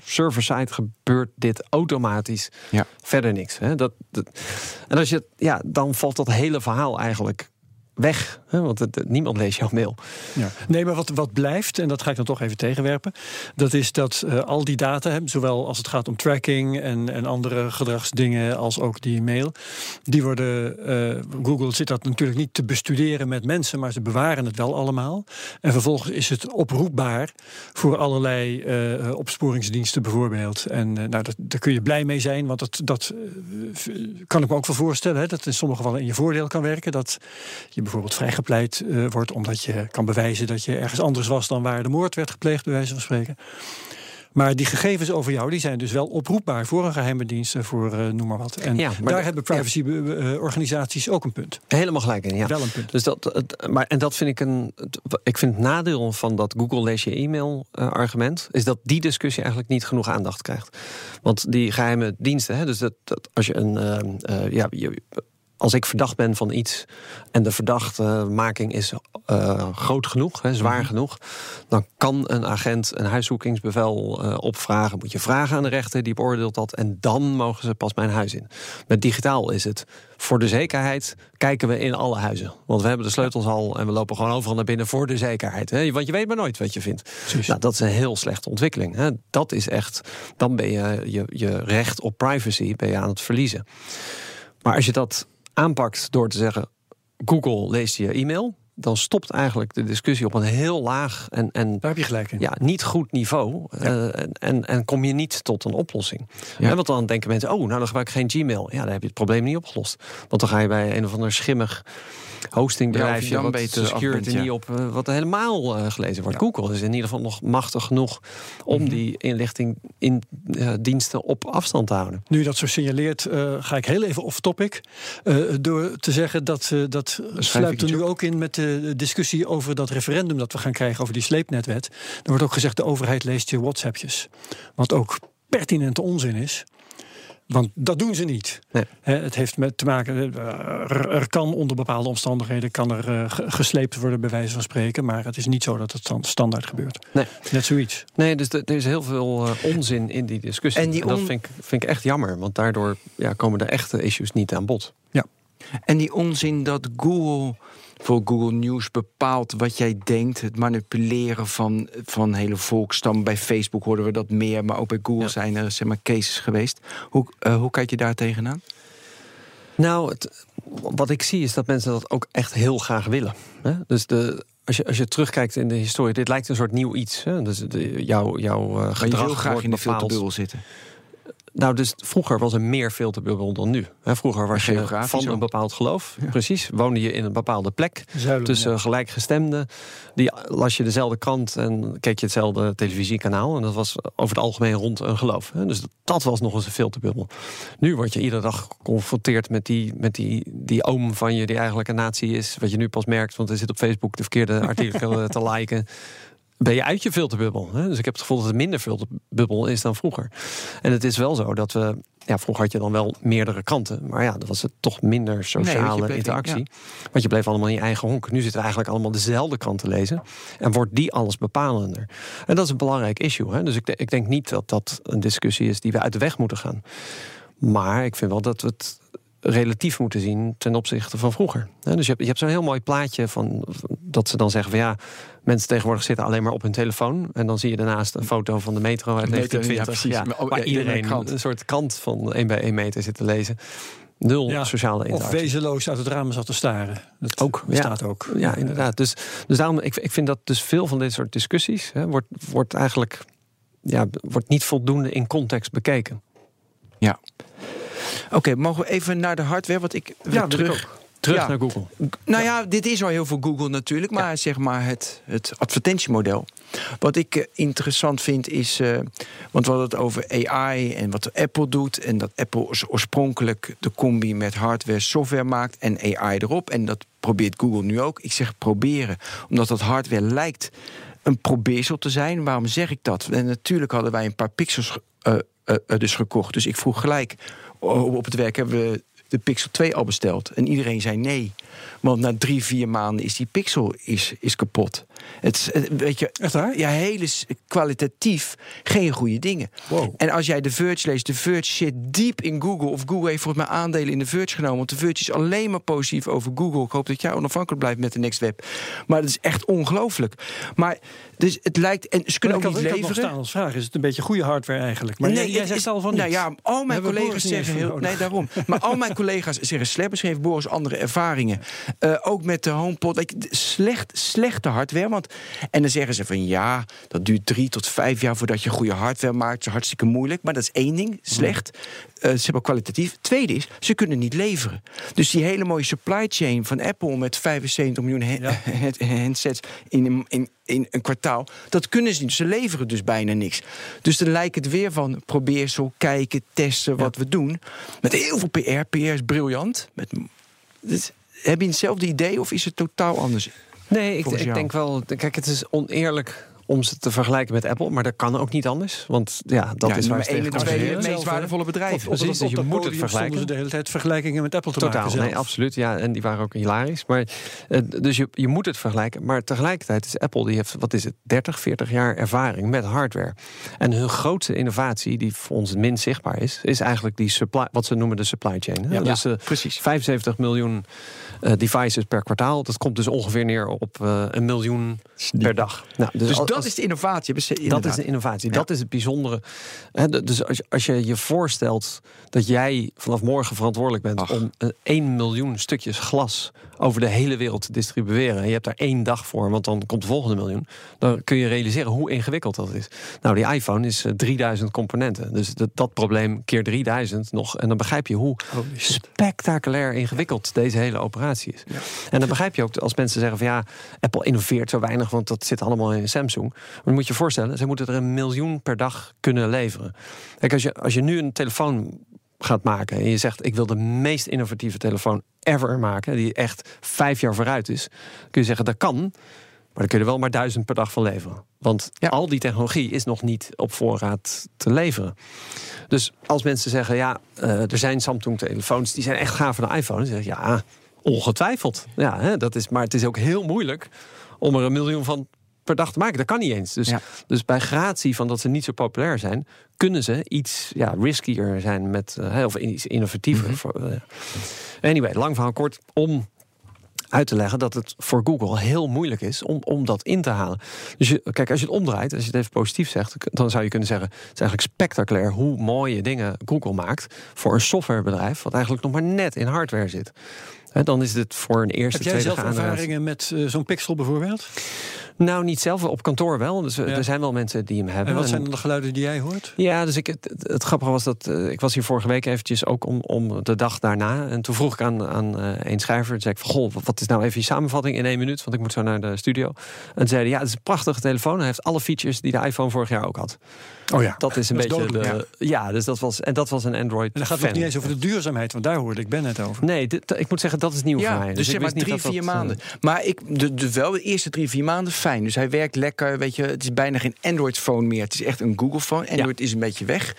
S3: Server-side gebeurt dit automatisch.
S1: Ja.
S3: Verder niks. Hè? Dat, dat, en als je, ja, dan valt dat hele verhaal eigenlijk weg. Hè? Want niemand leest jouw mail.
S2: Ja. Nee, maar wat, wat blijft, en dat ga ik dan toch even tegenwerpen, dat is dat eh, al die data, zowel als het gaat om tracking en, en andere gedragsdingen, als ook die mail, die worden, eh, Google zit dat natuurlijk niet te bestuderen met mensen, maar ze bewaren het wel allemaal. En vervolgens is het oproepbaar voor allerlei eh, opsporingsdiensten bijvoorbeeld. En nou, dat, daar kun je blij mee zijn, want dat, dat kan ik me ook wel voorstellen, hè, dat in sommige gevallen in je voordeel kan werken, dat bijvoorbeeld vrijgepleit eh, wordt omdat je kan bewijzen dat je ergens anders was dan waar de moord werd gepleegd, bij wijze van spreken. Maar die gegevens over jou die zijn dus wel oproepbaar voor een geheime dienst, eh, voor eh, noem maar wat. En
S3: Ja, maar
S2: daar hebben privacy-organisaties ook een punt.
S3: Helemaal gelijk in, ja.
S2: Wel een punt.
S3: Dus dat, maar, en dat vind ik een. Ik vind het nadeel van dat Google lees je e-mail eh, argument. Is dat die discussie eigenlijk niet genoeg aandacht krijgt. Want die geheime diensten, hè, dus dat, dat als je een. eh, eh, ja, je, als ik verdacht ben van iets en de verdachtmaking is eh, groot genoeg, hè, zwaar genoeg, dan kan een agent een huiszoekingsbevel eh, opvragen. Moet je vragen aan de rechter, die beoordeelt dat, en dan mogen ze pas mijn huis in. Met digitaal is het voor de zekerheid kijken we in alle huizen. Want we hebben de sleutels al en we lopen gewoon overal naar binnen voor de zekerheid. Hè? Want je weet maar nooit wat je vindt. Nou, dat is een heel slechte ontwikkeling. Hè? Dat is echt, dan ben je, je je recht op privacy ben je aan het verliezen. Maar als je dat aanpakt door te zeggen: Google leest je e-mail, dan stopt eigenlijk de discussie op een heel laag en, en
S2: Daar heb je gelijk in.
S3: ja, niet goed niveau. eh, en, en, en kom je niet tot een oplossing.
S1: Ja.
S3: En want dan denken mensen: oh, nou dan gebruik ik geen Gmail. Ja, dan heb je het probleem niet opgelost. Want dan ga je bij een of ander schimmig hostingbedrijfje
S1: Ja, dan
S3: wat
S1: af
S3: security
S1: bent, ja.
S3: niet op eh, wat helemaal eh, gelezen wordt. Google is in ieder geval nog machtig genoeg om
S1: Mhm.
S3: die inlichting in eh, diensten op afstand te houden.
S2: Nu je dat zo signaleert, eh, ga ik heel even off-topic. eh, door te zeggen dat eh, dat sluipt er nu ook in met de discussie over dat referendum dat we gaan krijgen over die sleepnetwet. Er wordt ook gezegd: de overheid leest je WhatsAppjes. Wat ook pertinente onzin is. Want dat doen ze niet.
S3: Nee.
S2: Het heeft met te maken. eh, Er, kan onder bepaalde omstandigheden kan er eh, ge- gesleept worden, bij wijze van spreken. Maar het is niet zo dat het dan standaard gebeurt.
S3: Nee.
S2: Net zoiets.
S3: Nee, dus er is heel veel eh, onzin in die discussie.
S1: En
S3: En,
S1: die
S3: dat vind ik, vind ik echt jammer, want daardoor ja, komen de echte issues niet aan bod.
S1: En die onzin dat Google voor Google News bepaalt wat jij denkt, het manipuleren van, van hele volkstam. Bij Facebook hoorden we dat meer, maar ook bij Google
S3: Ja.
S1: zijn er zeg maar, cases geweest. Hoe, eh, hoe kijk je daar tegenaan?
S3: Nou, het, wat ik zie is dat mensen dat ook echt heel graag willen. Hè? Dus de, als, je, als je terugkijkt in de historie, dit lijkt een soort nieuw iets. Hè? Dus de, jouw, jouw eh,
S1: Maar je
S3: gedrag
S1: wil graag in de filterbubbel zitten.
S3: Nou, dus vroeger was er meer filterbubbel dan nu. Vroeger was je van een bepaald geloof. Precies. Woonde je in een bepaalde plek.
S2: Zuilen,
S3: tussen
S2: ja.
S3: gelijkgestemden. Die las je dezelfde krant en keek je hetzelfde televisiekanaal. En dat was over het algemeen rond een geloof. Dus dat, dat was nog eens een filterbubbel. Nu word je iedere dag geconfronteerd met die, met die, die oom van je die eigenlijk een nazi is. Wat je nu pas merkt, want hij zit op Facebook de verkeerde artikelen *laughs* te liken. Ben je uit je filterbubbel. Hè? Dus ik heb het gevoel dat het minder filterbubbel is dan vroeger. En het is wel zo dat we. Ja, vroeger had je dan wel meerdere kanten. Maar ja, dan was het toch minder sociale
S1: bleef-
S3: interactie. Want je bleef allemaal in je eigen honk. Nu zitten we eigenlijk allemaal dezelfde krant te lezen. En wordt die alles bepalender. En dat is een belangrijk issue. Hè? Dus ik, ik denk niet dat dat een discussie is die we uit de weg moeten gaan. Maar ik vind wel dat we het relatief moeten zien ten opzichte van vroeger. Dus je hebt, je hebt zo'n heel mooi plaatje van dat ze dan zeggen van ja, mensen tegenwoordig zitten alleen maar op hun telefoon en dan zie je daarnaast een foto van de metro uit
S1: Metro, ja,
S3: 1920,
S1: precies.
S3: ja,
S1: Maar- oh,
S3: waar
S1: ja, iedereen een krant.
S3: een soort krant van 1 bij 1 meter zit te lezen. Nul
S2: Ja,
S3: sociale
S2: Of
S3: interactie.
S2: wezenloos uit het raam zat te staren. Dat
S3: Ook, ja.
S2: bestaat ook.
S3: Ja, inderdaad. Dus, dus daarom, ik, ik vind dat dus veel van dit soort discussies hè, wordt, wordt eigenlijk ja, wordt niet voldoende in context bekeken.
S1: Ja. Oké, mogen we even naar de hardware? Want ik wil
S2: Ja,
S1: terug.
S3: Terug
S1: Ja.
S3: naar Google.
S1: Nou ja, dit is al heel veel Google natuurlijk, maar zeg maar het, het advertentiemodel. Wat ik eh, interessant vind is, eh, want we hadden het over AI en wat Apple doet. En dat Apple oorspronkelijk de combi met hardware, software maakt en AI erop. En dat probeert Google nu ook. Ik zeg proberen, omdat dat hardware lijkt een probeersel te zijn. Waarom zeg ik dat? En natuurlijk hadden wij een paar pixels eh, dus gekocht. Dus ik vroeg gelijk op het werk hebben we de Pixel 2 al besteld. En iedereen zei nee. Want na drie, vier maanden is die Pixel is, is kapot. Het, eh, weet je,
S2: Echt waar?
S1: ja, hele kwalitatief geen goede dingen.
S2: Wow.
S1: En als jij de Verge leest, de Verge zit diep in Google. Of Google heeft volgens mij aandelen in de Verge genomen. Want de Verge is alleen maar positief over Google. Ik hoop dat jij onafhankelijk blijft met de Next Web. Maar dat is echt ongelooflijk. Maar dus het lijkt. En ze kunnen ook niet
S2: had nog
S1: leveren.
S2: staan als vraag, is het een beetje goede hardware eigenlijk? Maar jij, jij
S1: het
S2: zegt
S1: is-
S2: al van
S1: Nou
S2: niet.
S1: ja, al mijn collega's zeggen heel. Nee, daarom. Maar al mijn collega's zeggen slecht. Misschien heeft Boris andere ervaringen. Eh, ook met de HomePod. Weet je, d- slecht, slechte hardware. Want, en dan zeggen ze van ja, dat duurt drie tot vijf jaar voordat je goede hardware maakt. Dat is hartstikke moeilijk. Maar dat is één ding, slecht. Eh, ze hebben kwalitatief. Tweede is, ze kunnen niet leveren. Dus die hele mooie supply chain van Apple met 75 miljoen
S2: Ja. *laughs*
S1: handsets in een, in, in een kwartaal. Dat kunnen ze niet. Ze leveren dus bijna niks. Dus dan lijkt het weer van probeer zo kijken, testen wat we doen. Met heel veel PR. PR is briljant. Met, dus, heb je hetzelfde idee of is het totaal anders?
S3: Nee, ik, ik denk wel. Kijk, het is oneerlijk om ze te vergelijken met Apple, maar dat kan ook niet anders. Want ja, dat
S1: ja,
S3: is waar ze
S1: één
S3: tegen
S1: en twee meest waardevolle bedrijven.
S2: Op, op,
S3: Precies,
S2: op
S3: dus je moet het vergelijken.
S2: ze de hele tijd vergelijkingen met Apple te
S3: Totaal,
S2: maken
S3: nee, absoluut. Ja, en die waren ook hilarisch. Maar, eh, dus je, je moet het vergelijken. Maar tegelijkertijd is Apple, die heeft, wat is het, 30, 40 jaar ervaring met hardware. En hun grootste innovatie, die voor ons het minst zichtbaar is, is eigenlijk die supply, wat ze noemen de supply chain. hè.
S1: Ja,
S3: dus eh,
S1: precies.
S3: 75 miljoen eh, devices per kwartaal. Dat komt dus ongeveer neer op eh, een miljoen per dag. Nou,
S1: Dus
S3: al-
S1: dat
S3: als-
S1: is de innovatie.
S3: dat is de innovatie.
S1: Ja.
S3: Dat is het bijzondere. Dus als je, als je je voorstelt dat jij vanaf morgen verantwoordelijk bent
S1: Ach.
S3: om eh, 1 miljoen stukjes glas over de hele wereld te distribueren. En je hebt daar één dag voor, want dan komt de volgende miljoen. Dan kun je realiseren hoe ingewikkeld dat is. Nou, die iPhone is eh, 3000 componenten. Dus dat, dat probleem keer 3000 nog. En dan begrijp je hoe spectaculair ingewikkeld deze hele operatie is. En dan begrijp je ook als mensen zeggen van ja, Apple innoveert zo weinig, want dat zit allemaal in Samsung. Maar dan moet je je voorstellen, ze moeten er een miljoen per dag kunnen leveren. Kijk, als je, als je nu een telefoon gaat maken en je zegt ik wil de meest innovatieve telefoon ever maken, die echt vijf jaar vooruit is, kun je zeggen dat kan. Maar dan kun je er wel maar duizend per dag van leveren. Want
S1: Ja.
S3: al die technologie is nog niet op voorraad te leveren. Dus als mensen zeggen, ja, eh, er zijn Samsung-telefoons die zijn echt gaaf van de iPhone. Dan zeg ja, ongetwijfeld. Ja, hè, dat is, maar het is ook heel moeilijk om er een miljoen van per dag te maken. Dat kan niet eens. Dus,
S1: Ja.
S3: dus bij gratie van dat ze niet zo populair zijn, kunnen ze iets ja, riskier zijn met, eh, of iets innovatiever.
S1: Mhm.
S3: eh. Anyway, lang verhaal kort om uit te leggen dat het voor Google heel moeilijk is om, om dat in te halen. Dus je, kijk, als je het omdraait, als je het even positief zegt, dan zou je kunnen zeggen: het is eigenlijk spectaculair hoe mooie dingen Google maakt voor een softwarebedrijf, wat eigenlijk nog maar net in hardware zit. Dan is het voor een eerste,
S2: Heb jij
S3: tweede
S2: zelf ervaringen met eh, zo'n Pixel bijvoorbeeld?
S3: Nou, niet zelf, op kantoor wel. Dus eh,
S2: Ja.
S3: er zijn wel mensen die hem hebben.
S2: En wat
S3: En-
S2: zijn dan de geluiden die jij hoort?
S3: Ja, dus ik, het, grappige was dat eh, ik was hier vorige week eventjes ook om, om de dag daarna. En toen vroeg ik aan, aan eh, een schrijver, toen zei ik van, goh, wat is nou even je samenvatting in één minuut? Want ik moet zo naar de studio. En toen zei hij, ja, het is een prachtige telefoon. Hij heeft alle features die de iPhone vorig jaar ook had.
S2: Oh ja.
S3: Dat is een
S2: Dat is
S3: beetje
S2: dodelijk,
S3: de... Ja. dus dat was, en dat was een Android
S2: En dan gaat het niet eens over de duurzaamheid, want daar hoorde ik Ben net over.
S3: Nee, dit, ik moet zeggen, dat is nieuw
S1: Ja,
S3: voor mij.
S1: dus
S3: ik
S1: zeg maar drie,
S3: dat
S1: vier
S3: dat, eh,
S1: maanden. Maar ik, de, de, wel de eerste drie, vier maanden fijn. Dus hij werkt lekker, weet je. Het is bijna geen Android-phone meer. Het is echt een Google-phone. Android is een beetje weg.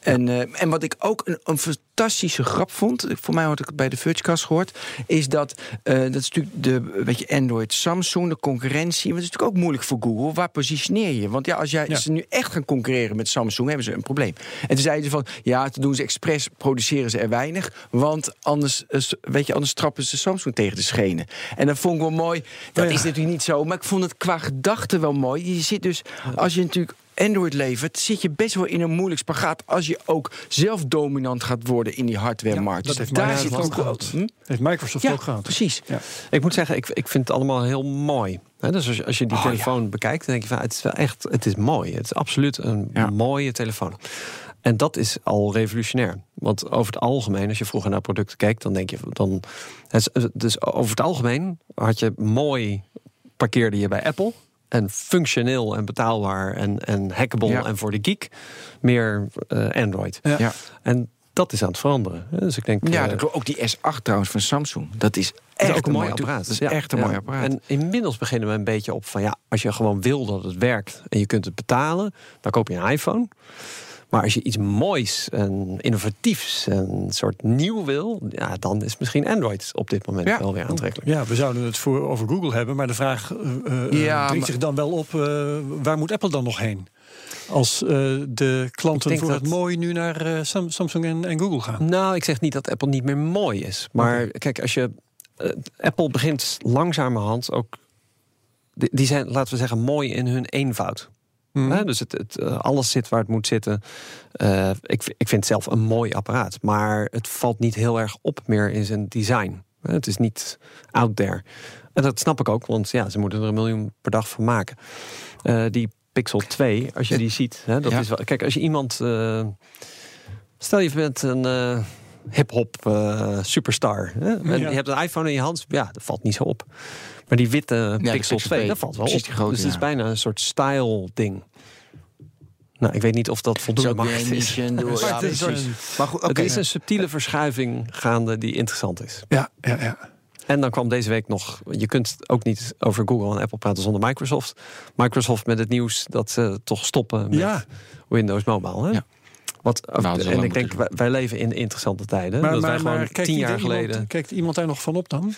S1: En, eh, en wat ik ook een, een fantastische grap vond... voor mij had ik het bij de Vergecast gehoord... is dat, eh, dat is natuurlijk de weet je, Android, Samsung, de concurrentie. Maar het is natuurlijk ook moeilijk voor Google. Waar positioneer je? Want ja, als jij,
S2: Ja.
S1: ze nu echt gaan concurreren met Samsung... hebben ze een probleem. En toen zeiden ze van... ja, toen doen ze expres, produceren ze er weinig... want anders, eh, weet je, anders trappen ze Samsung tegen de schenen. En dat vond ik wel mooi. Dat
S2: ja.
S1: is natuurlijk niet zo, maar ik vond het qua gedachte wel mooi. Je zit dus, als je natuurlijk Android levert, zit je best wel in een moeilijk spagaat als je ook zelf dominant gaat worden in die hardware-markt.
S2: dat heeft
S1: Daar
S2: Microsoft
S1: zit
S2: ook gehad.
S1: Hm?
S2: heeft Microsoft
S1: Ja,
S2: ook gehad.
S1: precies.
S2: Ja.
S3: Ik moet zeggen, ik, ik vind het allemaal heel mooi. Hè, dus als je, als je die
S1: Oh,
S3: telefoon bekijkt, dan denk je van het is wel echt, het is mooi. Het is absoluut een
S1: Ja.
S3: mooie telefoon. En dat is al revolutionair. Want over het algemeen, als je vroeger naar producten kijkt, dan denk je dan. Dus over het algemeen had je mooi parkeerde je bij Apple. En functioneel en betaalbaar en, en hackable
S1: Ja.
S3: en voor de geek meer eh, Android.
S2: Ja.
S1: Ja.
S3: En dat is aan het veranderen. Dus ik denk.
S1: Ja,
S3: eh,
S1: ook die S8 trouwens van Samsung. Dat is
S3: dat is
S1: echt
S3: een mooi
S1: mooi
S3: apparaat.
S1: Dat is
S3: Ja,
S1: echt een
S3: ja.
S1: mooi apparaat.
S3: En inmiddels beginnen we een beetje op van ja, als je gewoon wil dat het werkt en je kunt het betalen, dan koop je een iPhone. Maar als je iets moois en innovatiefs en een soort nieuw wil, ja, dan is misschien Android op dit moment
S1: Ja.
S3: wel weer aantrekkelijk.
S2: Ja, we zouden het voor, over Google hebben, maar de vraag
S1: Ja,
S2: dringt
S1: maar-
S2: zich dan wel op: eh, waar moet Apple dan nog heen? Als eh, de klanten voor het mooi nu naar Sam- Samsung en, en Google gaan.
S3: Nou, ik zeg niet dat Apple niet meer mooi is. Maar kijk, als je. Apple begint langzamerhand ook. Die die zijn, laten we zeggen, mooi in hun eenvoud.
S2: Mhm.
S3: Hè, dus het, het, eh, alles zit waar het moet zitten. Eh, ik, ik vind het zelf een mooi apparaat. Maar het valt niet heel erg op meer in zijn design. Het is niet out there. En dat snap ik ook, want ja, ze moeten er een miljoen per dag van maken. Eh, die Pixel 2, als je die ziet, hè, dat
S1: Ja.
S3: is wel. Kijk, als je iemand. stel je bent een. eh, hip-hop superstar. Hè? En
S2: Ja.
S3: je hebt een iPhone in je hand, ja, dat valt niet zo op. Maar die witte Pixel
S1: Pixel
S3: 2,
S1: 2,
S3: dat valt wel
S1: precies
S3: op.
S1: grote,
S3: dus het is bijna een soort style-ding. Nou, ik weet niet of dat voldoende
S1: een
S3: is. *laughs* Maar
S1: Ja,
S3: het is een
S1: precies. Maar goed,
S3: Het is een subtiele verschuiving gaande die interessant is.
S2: Ja, ja, ja.
S3: En dan kwam deze week nog... Je kunt ook niet over Google en Apple praten zonder Microsoft. Microsoft met het nieuws dat ze toch stoppen met
S2: Ja.
S3: Windows Mobile. Hè?
S1: Ja.
S3: Wat,
S1: ze
S3: en ik denk, wij, leven in interessante tijden.
S2: Maar,
S3: dat
S2: maar,
S3: wij gewoon
S2: maar
S3: tien jaar
S2: iemand-
S3: geleden...
S2: kijkt iemand daar nog van op dan?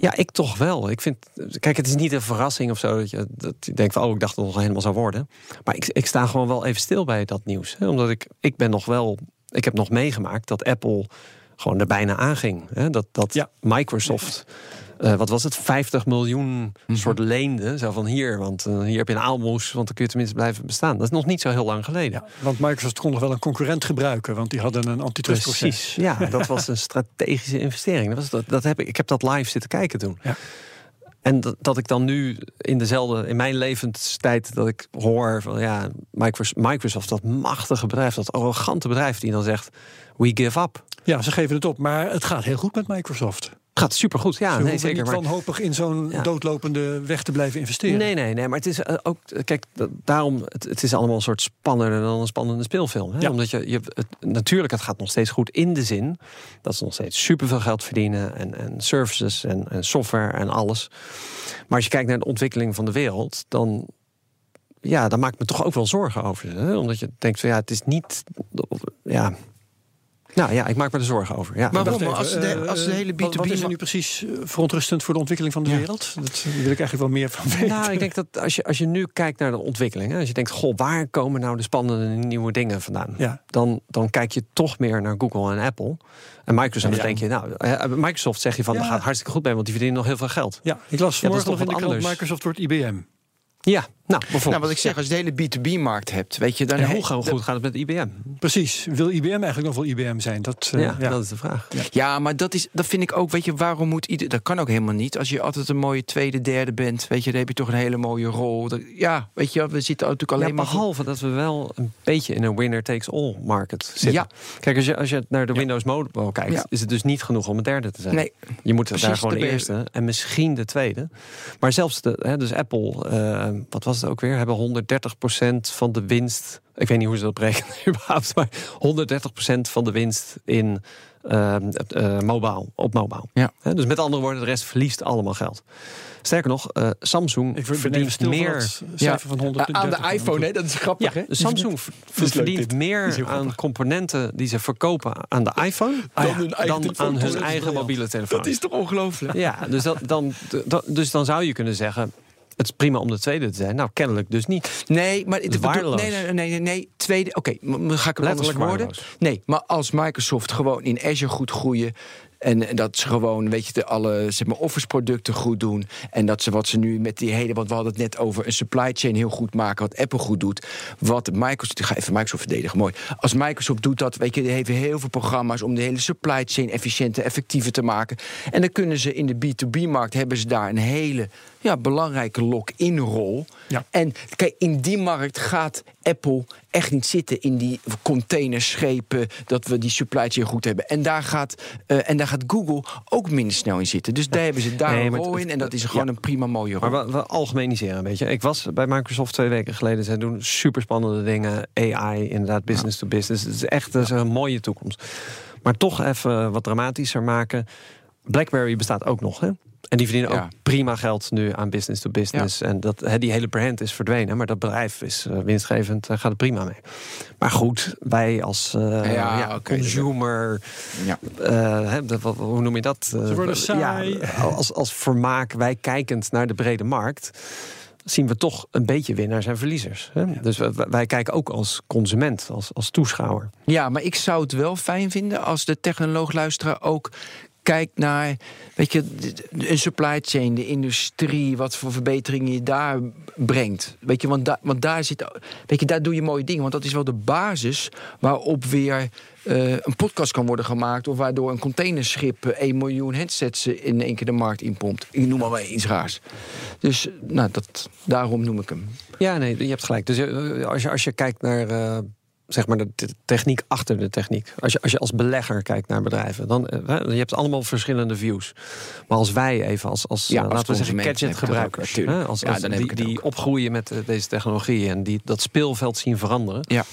S3: Ja, ik toch wel. Ik vind, kijk, het is niet een verrassing of zo dat je, dat je denkt van, oh, ik dacht dat het nog helemaal zou worden. Maar ik, ik sta gewoon wel even stil bij dat nieuws. Hè? Omdat ik, ik ben nog wel, ik heb nog meegemaakt dat Apple gewoon er bijna aanging. Hè? Dat, dat
S2: Ja.
S3: Microsoft, eh, wat was het, 50 miljoen soort leende. Zo van hier, want eh, hier heb je een aalmoes, want dan kun je tenminste blijven bestaan. Dat is nog niet zo heel lang geleden.
S2: Want Microsoft kon nog wel een concurrent gebruiken, want die hadden een antitrustproces.
S3: Precies. Ja, dat was een strategische investering. Dat was, dat, dat heb ik, ik heb dat live zitten kijken toen.
S2: Ja.
S3: En dat, dat ik dan nu in dezelfde, in mijn levenstijd, dat ik hoor van ja, Microsoft, Microsoft, dat machtige bedrijf, dat arrogante bedrijf, die dan zegt: We give up.
S2: Ja, ze geven het op, maar het gaat heel goed met Microsoft.
S3: Gaat supergoed. Ja,
S2: ze
S3: nee, zeker.
S2: niet
S3: Maar,
S2: wanhopig in zo'n
S3: Ja.
S2: doodlopende weg te blijven investeren.
S3: nee, nee, nee. Maar het is eh, ook, eh, kijk, daarom, het, het is allemaal een soort spannender dan een spannende speelfilm. Hè?
S2: Ja.
S3: Omdat je, je het, natuurlijk, het gaat nog steeds goed in de zin dat ze nog steeds superveel geld verdienen en, en services en, en software en alles. Maar als je kijkt naar de ontwikkeling van de wereld, dan, ja, dan maak ik me toch ook wel zorgen over. ze, Hè? Omdat je denkt van ja, het is niet, ja. Nou ja, ik maak me er zorgen over. Ja.
S1: Maar waarom?
S2: even,
S1: Als de,
S2: eh,
S1: als de hele
S2: wat, wat is er
S1: B2B...
S2: nu precies eh, verontrustend voor de ontwikkeling van de
S1: Ja.
S2: wereld? Dat daar wil ik eigenlijk wel meer van weten.
S3: Nou, ik denk dat als je, als je nu kijkt naar de ontwikkeling, hè, als je denkt, goh, waar komen nou de spannende nieuwe dingen vandaan?
S2: Ja.
S3: Dan, dan kijk je toch meer naar Google en Apple. En Microsoft
S2: Ja.
S3: denk je, nou, eh, Microsoft zeg je van,
S2: Ja.
S3: dat gaat hartstikke goed mee, want die verdienen nog heel veel geld.
S2: Ja, ik las vanmorgen nog in de krant. Microsoft wordt IBM.
S3: Ja, nou, bijvoorbeeld.
S1: Nou, wat ik zeg, als je de hele B2B-markt hebt, weet je, dan...
S3: en hoe gaan- goed gaat het met IBM?
S2: Precies. Wil IBM eigenlijk nog wel IBM zijn? Dat, eh,
S3: ja,
S2: ja.
S3: dat is de vraag.
S1: Ja, maar dat, is, dat vind ik ook, weet je, waarom moet ieder... Dat kan ook helemaal niet. Als je altijd een mooie tweede, derde bent, weet je, dan heb je toch een hele mooie rol. Dat- ja, weet je, we zitten natuurlijk alleen
S3: Ja,
S1: maar...
S3: behalve dat we wel een beetje in een winner-takes-all market zitten.
S1: Ja.
S3: Kijk, als je, als je naar de Windows Mobile kijkt,
S1: Ja.
S3: is het dus niet genoeg om een derde te zijn.
S1: Nee,
S3: Je moet
S1: Precies,
S3: daar gewoon de eerste en misschien de tweede. Maar zelfs de, hè, dus Apple, eh, wat was het ook weer? Hebben 130% van de winst. Ik weet niet hoe ze dat berekenen *laughs* überhaupt, maar 130% van de winst in eh, eh, mobile, op mobile.
S1: Ja.
S3: Hè, dus met andere woorden, de rest verliest allemaal geld. Sterker nog, eh, Samsung
S2: Ik
S3: verdient meer.
S2: van 130.
S1: aan de iPhone, hè, dat is grappig,
S3: Ja,
S1: hè?
S3: Samsung *laughs* ver- verdient meer aan componenten die ze verkopen aan de iPhone
S1: Dan
S3: aan
S1: Dat
S3: hun
S1: is
S3: eigen mobiele telefoon.
S1: Dat is toch ongelooflijk?
S3: Ja, dus, dat, dan, dat- dus dan zou je kunnen zeggen... het is prima om de tweede te zijn. Nou, kennelijk dus niet.
S1: Nee, maar het
S3: waardeloos.
S1: nee, nee, nee, nee. Tweede, oké, ga ik het anders worden? Nee, maar als Microsoft gewoon in Azure goed groeien. En, dat ze gewoon, weet je, de alle zeg maar, Office-producten goed doen. En dat ze wat ze nu met die hele, want we hadden het net over een supply chain heel goed maken. Wat Apple goed doet. Wat Microsoft, ik ga even Microsoft verdedigen, mooi. Als Microsoft doet dat, weet je, die hebben heel veel programma's om de hele supply chain efficiënter, effectiever te maken. En dan kunnen ze in de B2B-markt hebben ze daar een hele ja, belangrijke lock-in-rol.
S2: Ja.
S1: En kijk, in die markt gaat Apple echt niet zitten in die containerschepen, dat we die supply chain goed hebben. En daar gaat, eh, en daar gaat Google ook minder snel in zitten. Dus daar hebben ze daar
S3: Nee,
S1: een rol in. En dat is gewoon
S3: ja.
S1: een prima mooie rol.
S3: Maar we, we algemeniseren een beetje. Ik was bij Microsoft twee weken geleden. Zij doen super spannende dingen. AI, inderdaad, business to business. Het is echt is een mooie toekomst. Maar toch even wat dramatischer maken. BlackBerry bestaat ook nog, hè? En die verdienen
S1: Ja.
S3: ook prima geld nu aan business to business. En dat, hè, die hele brand is verdwenen. Maar dat bedrijf is eh, winstgevend, daar gaat het prima mee. Maar goed, wij als eh,
S1: Ja,
S3: consumer... Eh, hoe noem je dat? Eh,
S2: Ze worden saai.
S3: Ja, als, als vermaak, wij kijkend naar de brede markt zien we toch een beetje winnaars en verliezers. Hè? Dus wij, wij kijken ook als consument, als, als toeschouwer.
S1: Ja, maar ik zou het wel fijn vinden als de technoloog-luisteraar ook kijkt naar, weet je, een supply chain, de industrie, wat voor verbeteringen je daar brengt. Weet je, want, daar want daar zit, weet je, daar doe je mooie dingen, want dat is wel de basis waarop weer eh, een podcast kan worden gemaakt, of waardoor een containerschip eh, 1 miljoen headsets eh, in één keer de markt inpompt. Ik noem maar iets raars. Dus, nou, dat, daarom noem ik hem.
S3: Ja, nee, je hebt gelijk. Dus eh, als je, als je kijkt naar. eh, Zeg maar de techniek achter de techniek. Als je, als je als belegger kijkt naar bedrijven, dan eh, je hebt allemaal verschillende views. Maar als wij even als, als,
S1: Ja,
S3: eh,
S1: als
S3: laten we zeggen,
S1: consument
S3: gadget
S1: heb ik dat ook,
S3: gebruikers,
S1: natuurlijk.
S3: hè, als,
S1: Ja,
S3: als die, die opgroeien met eh, deze technologie en die dat speelveld zien veranderen,
S1: Ja.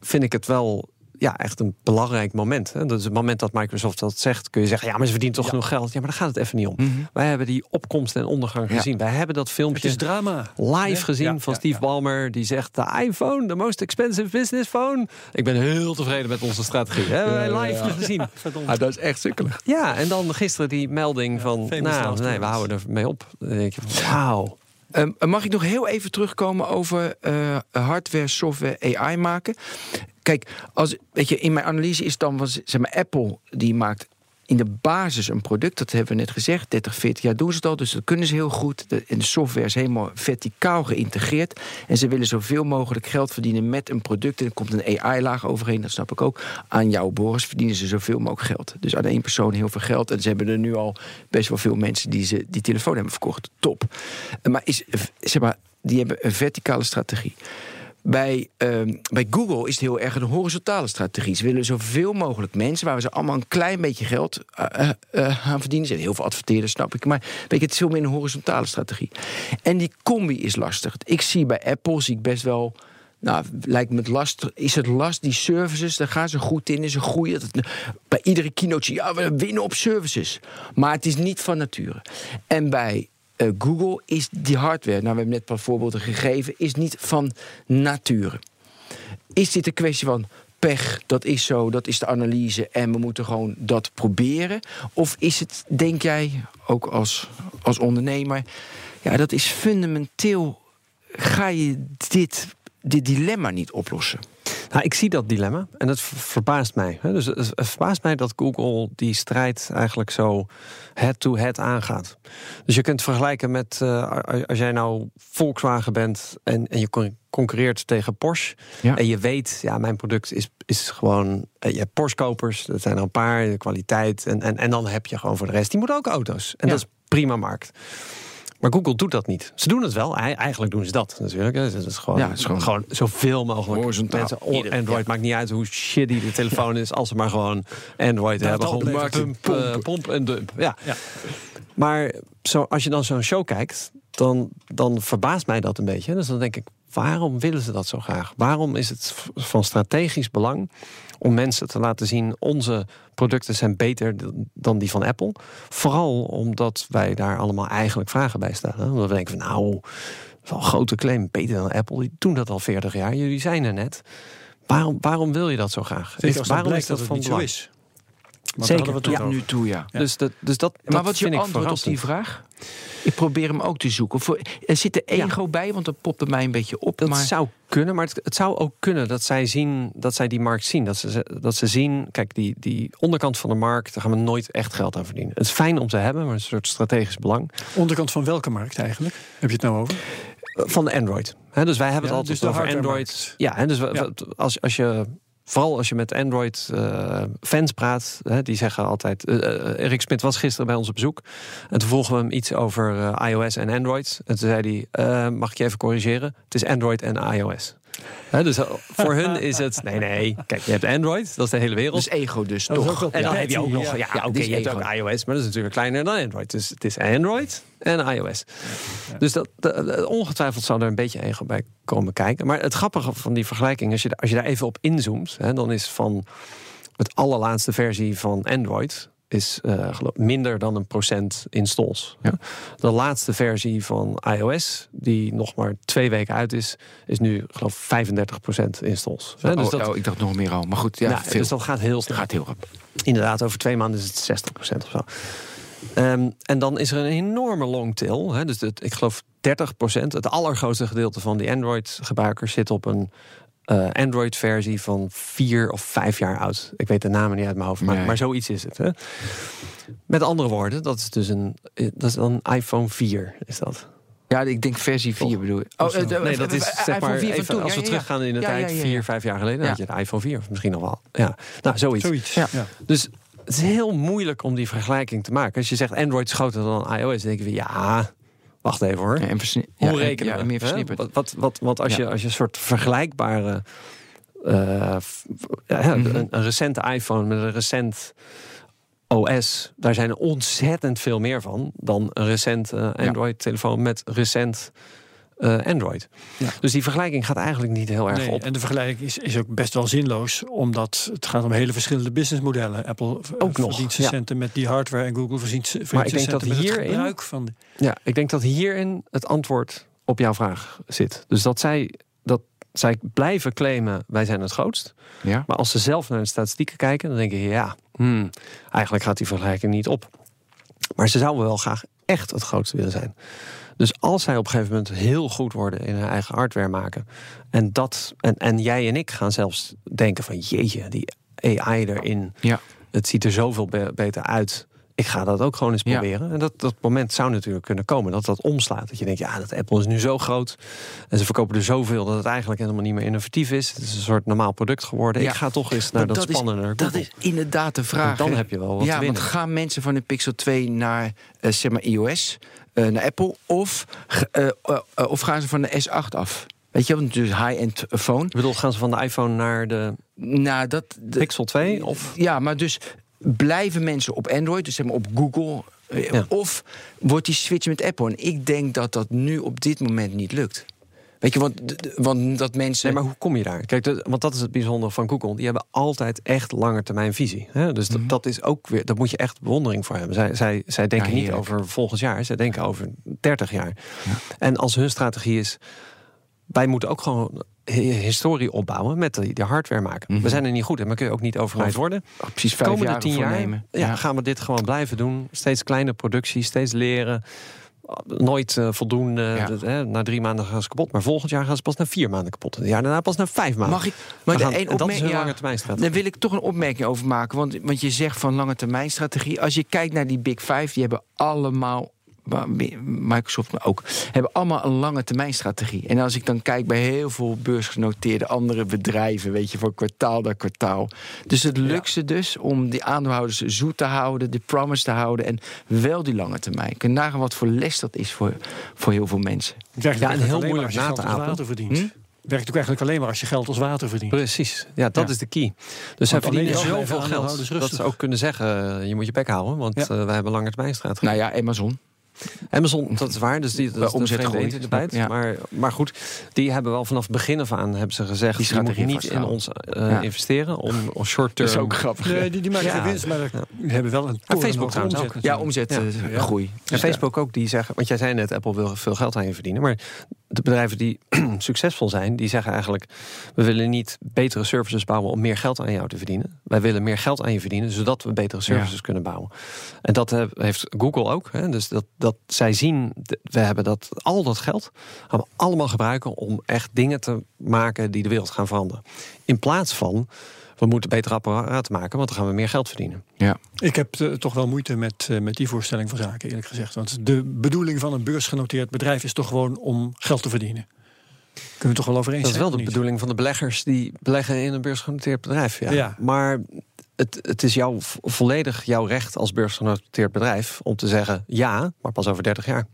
S3: vind ik het wel ja, echt een belangrijk moment. Hè. Dus het moment dat Microsoft dat zegt, kun je zeggen: ja, maar ze verdienen toch genoeg geld. Ja, maar daar gaat het even niet om.
S1: Mhm.
S3: Wij hebben die opkomst en ondergang
S1: Ja.
S3: gezien. Wij hebben dat
S2: Het
S3: filmpje
S2: is drama.
S3: live gezien
S2: ja,
S3: van Steve. Ballmer. Die zegt, de iPhone, the most expensive business phone. Ik ben heel tevreden met onze strategie. Hebben wij live gezien. *laughs*
S1: Ah, dat is echt sukkelig.
S3: Ja, en dan gisteren die melding van... nou, nee, we houden er mee op. Dan denk je, van, wauw.
S1: Ehm, mag ik nog heel even terugkomen over eh, hardware, software, AI maken? Kijk, als, weet je, in mijn analyse is dan, zeg maar, Apple die maakt in de basis een product, dat hebben we net gezegd, 30, 40 jaar doen ze het al, dus dat kunnen ze heel goed. De, en de software is helemaal verticaal geïntegreerd. En ze willen zoveel mogelijk geld verdienen met een product. En er komt een AI-laag overheen, dat snap ik ook. Aan jou, Boris, verdienen ze zoveel mogelijk geld. Dus aan één persoon heel veel geld. En ze hebben er nu al best wel veel mensen die ze die telefoon hebben verkocht. Top. Maar, is, zeg maar die hebben een verticale strategie. Bij, ehm, bij Google is het heel erg een horizontale strategie. Ze willen zoveel mogelijk mensen waar we ze allemaal een klein beetje geld eh, aan verdienen. Er zijn heel veel adverteerders, snap ik. Maar weet je, het is veel meer een horizontale strategie. En die combi is lastig. Ik zie bij Apple zie ik best wel. Nou, lijkt me het last. Is het last, die services, daar gaan ze goed in. Is een groei. Dat het- Bij iedere keynote, ja, we winnen op services. Maar het is niet van nature. En bij eh, Google is die hardware, nou we hebben net wat voorbeelden gegeven, is niet van nature. Is dit een kwestie van pech, dat is zo, dat is de analyse en we moeten gewoon dat proberen? Of is het, denk jij, ook als, als ondernemer, ja, dat is fundamenteel, ga je dit, dit dilemma niet oplossen?
S3: Nou, ik zie dat dilemma en ver- verbaast mij. Dus het verbaast mij dat Google die strijd eigenlijk zo head-to-head aangaat. Dus je kunt vergelijken met eh, als jij nou Volkswagen bent en, en je con- concurreert tegen Porsche.
S1: Ja.
S3: En je weet, ja, mijn product is, is gewoon. eh, Je hebt Porsche-kopers, dat zijn er een paar, de kwaliteit. En, en, en dan heb je gewoon voor de rest, die moeten ook auto's. En
S1: Ja.
S3: dat is prima markt. Maar Google doet dat niet. Ze doen het wel. Ei- Eigenlijk doen ze dat natuurlijk. is gewoon,
S1: Ja, het is gewoon-
S3: gewoon zoveel mogelijk.
S1: Horizontaal.
S3: Mensen, Android maakt niet uit hoe shitty de telefoon is. Als ze maar gewoon Android hebben. Gewoon pump, eh, pomp en dump. Ja.
S2: Ja.
S3: Maar zo, als je dan zo'n show kijkt, dan, dan verbaast mij dat een beetje. Dus dan denk ik, waarom willen ze dat zo graag? Waarom is het van strategisch belang om mensen te laten zien... onze producten zijn beter dan die van Apple? Vooral omdat wij daar allemaal eigenlijk vragen bij stellen. Omdat we denken van, nou, dat wel een grote claim. Beter dan Apple, die doen dat al 40 jaar. Jullie zijn er net. Waarom, waarom wil je dat zo graag? Waarom is dat
S2: het
S3: van
S2: zo
S3: belang?
S2: is.
S3: Zeker,
S2: hadden we
S1: Ja, nu toe, ja.
S2: Ja.
S3: Dus, dat, dus dat,
S1: Maar
S3: dat
S1: wat
S3: vind
S1: je
S3: ik
S1: antwoord op die vraag? Ik probeer hem ook te zoeken. Voor, er zit er
S3: Ja.
S1: ego bij, want dat popt er mij een beetje op.
S3: Dat
S1: maar
S3: zou kunnen, maar het, het zou ook kunnen dat zij zien dat zij die markt zien. Dat ze, dat ze zien, kijk, die, die onderkant van de markt, daar gaan we nooit echt geld aan verdienen. Het is fijn om te hebben, maar het is een soort strategisch belang.
S2: Onderkant van welke markt eigenlijk? Heb je het nou over?
S3: Van de Android. Hè, dus wij hebben
S2: Ja,
S3: het altijd
S2: dus de
S3: over Android.
S2: markt.
S3: Ja, en dus we-
S2: Ja.
S3: we- als, als je Vooral als je met Android-fans praat, hè, die zeggen altijd. eh, eh, Erik Smit was gisteren bij ons op bezoek. En toen vroegen we hem iets over eh, iOS en Android. En toen zei hij: eh, Mag ik je even corrigeren? Het is Android en iOS. Hè, dus eh, voor hun is het. Nee, nee. Kijk, je hebt Android, dat is de hele wereld.
S1: Dus ego dus, toch?
S3: En dan heb je ook nog, ja,
S1: Ja,
S3: oké, je hebt
S1: ego.
S3: ook iOS, maar dat is natuurlijk kleiner dan Android. Dus het is Android en iOS. Dus dat, dat- dat- ongetwijfeld zou er een beetje ego bij komen kijken. Maar het grappige van die vergelijking, als je, als je daar even op inzoomt, hè, dan is van het allerlaatste versie van Android is geloof, minder dan een procent installs.
S1: Ja.
S3: De laatste versie van iOS, die nog maar twee weken uit is, is nu geloof 35 procent installs. Hè, dus
S1: oh,
S3: dat,
S1: oh, ik dacht nog meer al. Maar goed, ja,
S3: nou,
S1: veel.
S3: dus dat gaat heel snel.
S1: gaat heel rap.
S3: Inderdaad, over twee maanden is het 60% of zo. Ehm, en dan is er een enorme long tail. Hè, dus het, ik geloof 30%. Het allergrootste gedeelte van die Android-gebruikers zit op een eh, Android-versie van vier of vijf jaar oud. Ik weet de namen niet uit mijn hoofd, maar,
S1: Nee.
S3: maar zoiets is het. Hè. Met andere woorden, dat is dus een, eh, dat is een iPhone 4, is dat.
S1: Ja, ik denk versie 4 bedoel je. Oh, eh,
S3: Nee, dat is zeg
S1: iPhone
S3: maar
S1: 4 van
S3: even,
S1: toen.
S3: als we
S1: Ja,
S3: teruggaan in de
S1: Ja,
S3: tijd,
S1: ja, ja, ja.
S3: vier, vijf jaar geleden, dan
S1: Ja.
S3: had je de iPhone 4 of misschien nog wel. Ja, nou, zoiets.
S2: Zoiets.
S1: Ja.
S2: Ja.
S3: Dus het is heel moeilijk om die vergelijking te maken. Als je zegt Android is groter dan iOS, dan denken we ja, wacht even hoor.
S1: Ja, en
S3: Hoe rekenen
S1: ja,
S3: we?
S1: meer versnipperd.
S3: Wat, wat, wat, als, je, als je een soort vergelijkbare. eh,
S1: Mhm.
S3: een, een recente iPhone met een recent OS, daar zijn er ontzettend veel meer van dan een recent eh, Android-telefoon met recent eh, Android.
S2: Ja.
S3: Dus die vergelijking gaat eigenlijk niet heel erg
S2: Nee,
S3: op.
S2: en de vergelijking is, is ook best wel zinloos, omdat het gaat om hele verschillende businessmodellen. Apple
S3: Ook
S2: ook
S3: nog,
S2: verdient zijn
S3: ja.
S2: met die hardware en Google verdient, verdient
S3: Maar ik
S2: zijn
S3: denk dat
S2: centen met het
S3: hierin-
S2: gebruik van de,
S3: Ja, ik denk dat hierin het antwoord op jouw vraag zit. Dus dat zij, dat zij blijven claimen, wij zijn het grootst.
S1: Ja.
S3: Maar als ze zelf naar de statistieken kijken, dan denken je, ja, hmm, eigenlijk gaat die vergelijking niet op. Maar ze zouden wel graag echt het grootste willen zijn. Dus als zij op een gegeven moment heel goed worden in hun eigen hardware maken. En, dat, en, en jij en ik gaan zelfs denken van jeetje, die AI erin.
S1: Ja.
S3: Het ziet er zoveel be- beter uit. Ik ga dat ook gewoon eens
S1: Ja.
S3: proberen. En dat, dat moment zou natuurlijk kunnen komen. Dat dat omslaat. Dat je denkt, ja, dat Apple is nu zo groot. En ze verkopen er zoveel dat het eigenlijk helemaal niet meer innovatief is. Het is een soort normaal product geworden.
S1: Ja.
S3: Ik ga toch eens naar dat,
S1: is-
S3: spannende
S1: Dat is inderdaad de vraag.
S3: Dan
S1: hè.
S3: heb je wel wat
S1: ja,
S3: te
S1: want
S3: winnen.
S1: gaan mensen van de Pixel 2 naar eh, zeg maar iOS, eh, naar Apple, of, eh, eh, of gaan ze van de S8 af? Weet je, want dus high-end phone.
S3: Ik bedoel, gaan ze van de iPhone naar de
S1: Nou, dat. de-
S3: Pixel 2? Of
S1: Ja, maar dus blijven mensen op Android, dus zeg maar op Google,
S3: Ja.
S1: of wordt die switch met Apple? En ik denk dat dat nu op dit moment niet lukt. Weet je, want, want dat mensen.
S3: Nee, maar hoe kom je daar? Kijk, de- want dat is het bijzondere van Google. Die hebben altijd echt lange termijn visie. Hè? Dus dat, dat is ook weer, daar moet je echt bewondering voor hebben. Zij, zij, zij denken
S1: Ja,
S3: niet over volgend jaar, zij denken over 30 jaar. En als hun strategie is, wij moeten ook gewoon hi- historie opbouwen met die, die hardware maken.
S1: Mhm.
S3: We zijn er niet goed in, maar kun je ook niet overnijd worden.
S1: Oh, precies vijf
S3: Komende
S1: jaar
S3: tien jaar ja, gaan we dit gewoon blijven doen. Steeds kleine productie, steeds leren. Nooit eh, voldoende.
S1: Ja.
S3: Dat, hè, na drie maanden gaan ze kapot. Maar volgend jaar gaan ze pas na vier maanden kapot. En het jaar daarna pas na vijf maanden.
S1: Mag ik? Maar de
S3: gaan-
S1: één
S3: en dat is
S1: ja,
S3: lange termijn strategie.
S1: Daar wil ik toch een opmerking over maken. Want, want je zegt van lange termijn strategie. Als je kijkt naar die Big Five, die hebben allemaal. Maar Microsoft maar ook, hebben allemaal een lange termijn strategie. En als ik dan kijk bij heel veel beursgenoteerde andere bedrijven, weet je, van kwartaal naar kwartaal. Dus het lukt ze dus om die aandeelhouders zoet te houden, de promise te houden en wel die lange termijn. Kun je nagaan wat voor les dat is voor, voor heel veel mensen.
S2: Het werkt
S3: Ja, en
S2: eigenlijk
S3: heel
S2: alleen maar
S3: moeilijk
S2: als je
S3: na
S2: geld
S3: te
S2: als
S3: apen.
S2: water verdient.
S1: Hm?
S2: Werkt ook eigenlijk alleen maar als je geld als water verdient.
S3: Precies, ja, dat
S2: Ja.
S3: is de key. Dus zij verdienen zoveel geld dat ze ook kunnen zeggen: eh, je moet je bek houden, want
S2: Ja.
S3: eh, wij hebben lange termijn strategie.
S1: Nou ja, Amazon.
S3: Amazon, dat is waar, dus die dat
S1: Bij
S3: is de
S1: omzet
S3: vreemde
S1: groeit,
S3: de bijt.
S1: ja.
S3: Maar, maar goed, die hebben wel vanaf het begin af aan hebben ze gezegd:
S1: Die
S3: je moet niet in ons eh,
S1: Ja.
S3: investeren om, om short term.
S1: Dat is ook grappig.
S2: Nee, die, die maken
S3: Ja.
S2: geen winst, maar die hebben wel een
S3: Facebook trouwens
S2: omzet
S3: ook.
S1: Ja,
S2: natuurlijk.
S1: omzet
S3: Ja.
S1: eh,
S2: Ja.
S1: groei.
S3: En Facebook ook, die zeggen, want jij zei net, Apple wil veel geld aan je verdienen. Maar de bedrijven die *clears throat* succesvol zijn, die zeggen eigenlijk: we willen niet betere services bouwen om meer geld aan jou te verdienen. Wij willen meer geld aan je verdienen, zodat we betere services kunnen bouwen. En dat heb- heeft Google ook. Hè? Dus dat, dat zij zien, we hebben dat, al dat geld gaan we allemaal gebruiken om echt dingen te maken die de wereld gaan veranderen. In plaats van we moeten betere apparaten maken, want dan gaan we meer geld verdienen.
S1: Ja.
S2: Ik heb eh, toch wel moeite met, eh, met die voorstelling van zaken, eerlijk gezegd. Want de bedoeling van een beursgenoteerd bedrijf is toch gewoon om geld te verdienen. Kunnen we toch wel over eens
S3: Dat is wel de
S2: niet?
S3: bedoeling van de beleggers die beleggen in een beursgenoteerd bedrijf. Ja.
S2: Ja.
S3: Maar het, het is jouw, volledig jouw recht als beursgenoteerd bedrijf om te zeggen ja, maar pas over 30 jaar.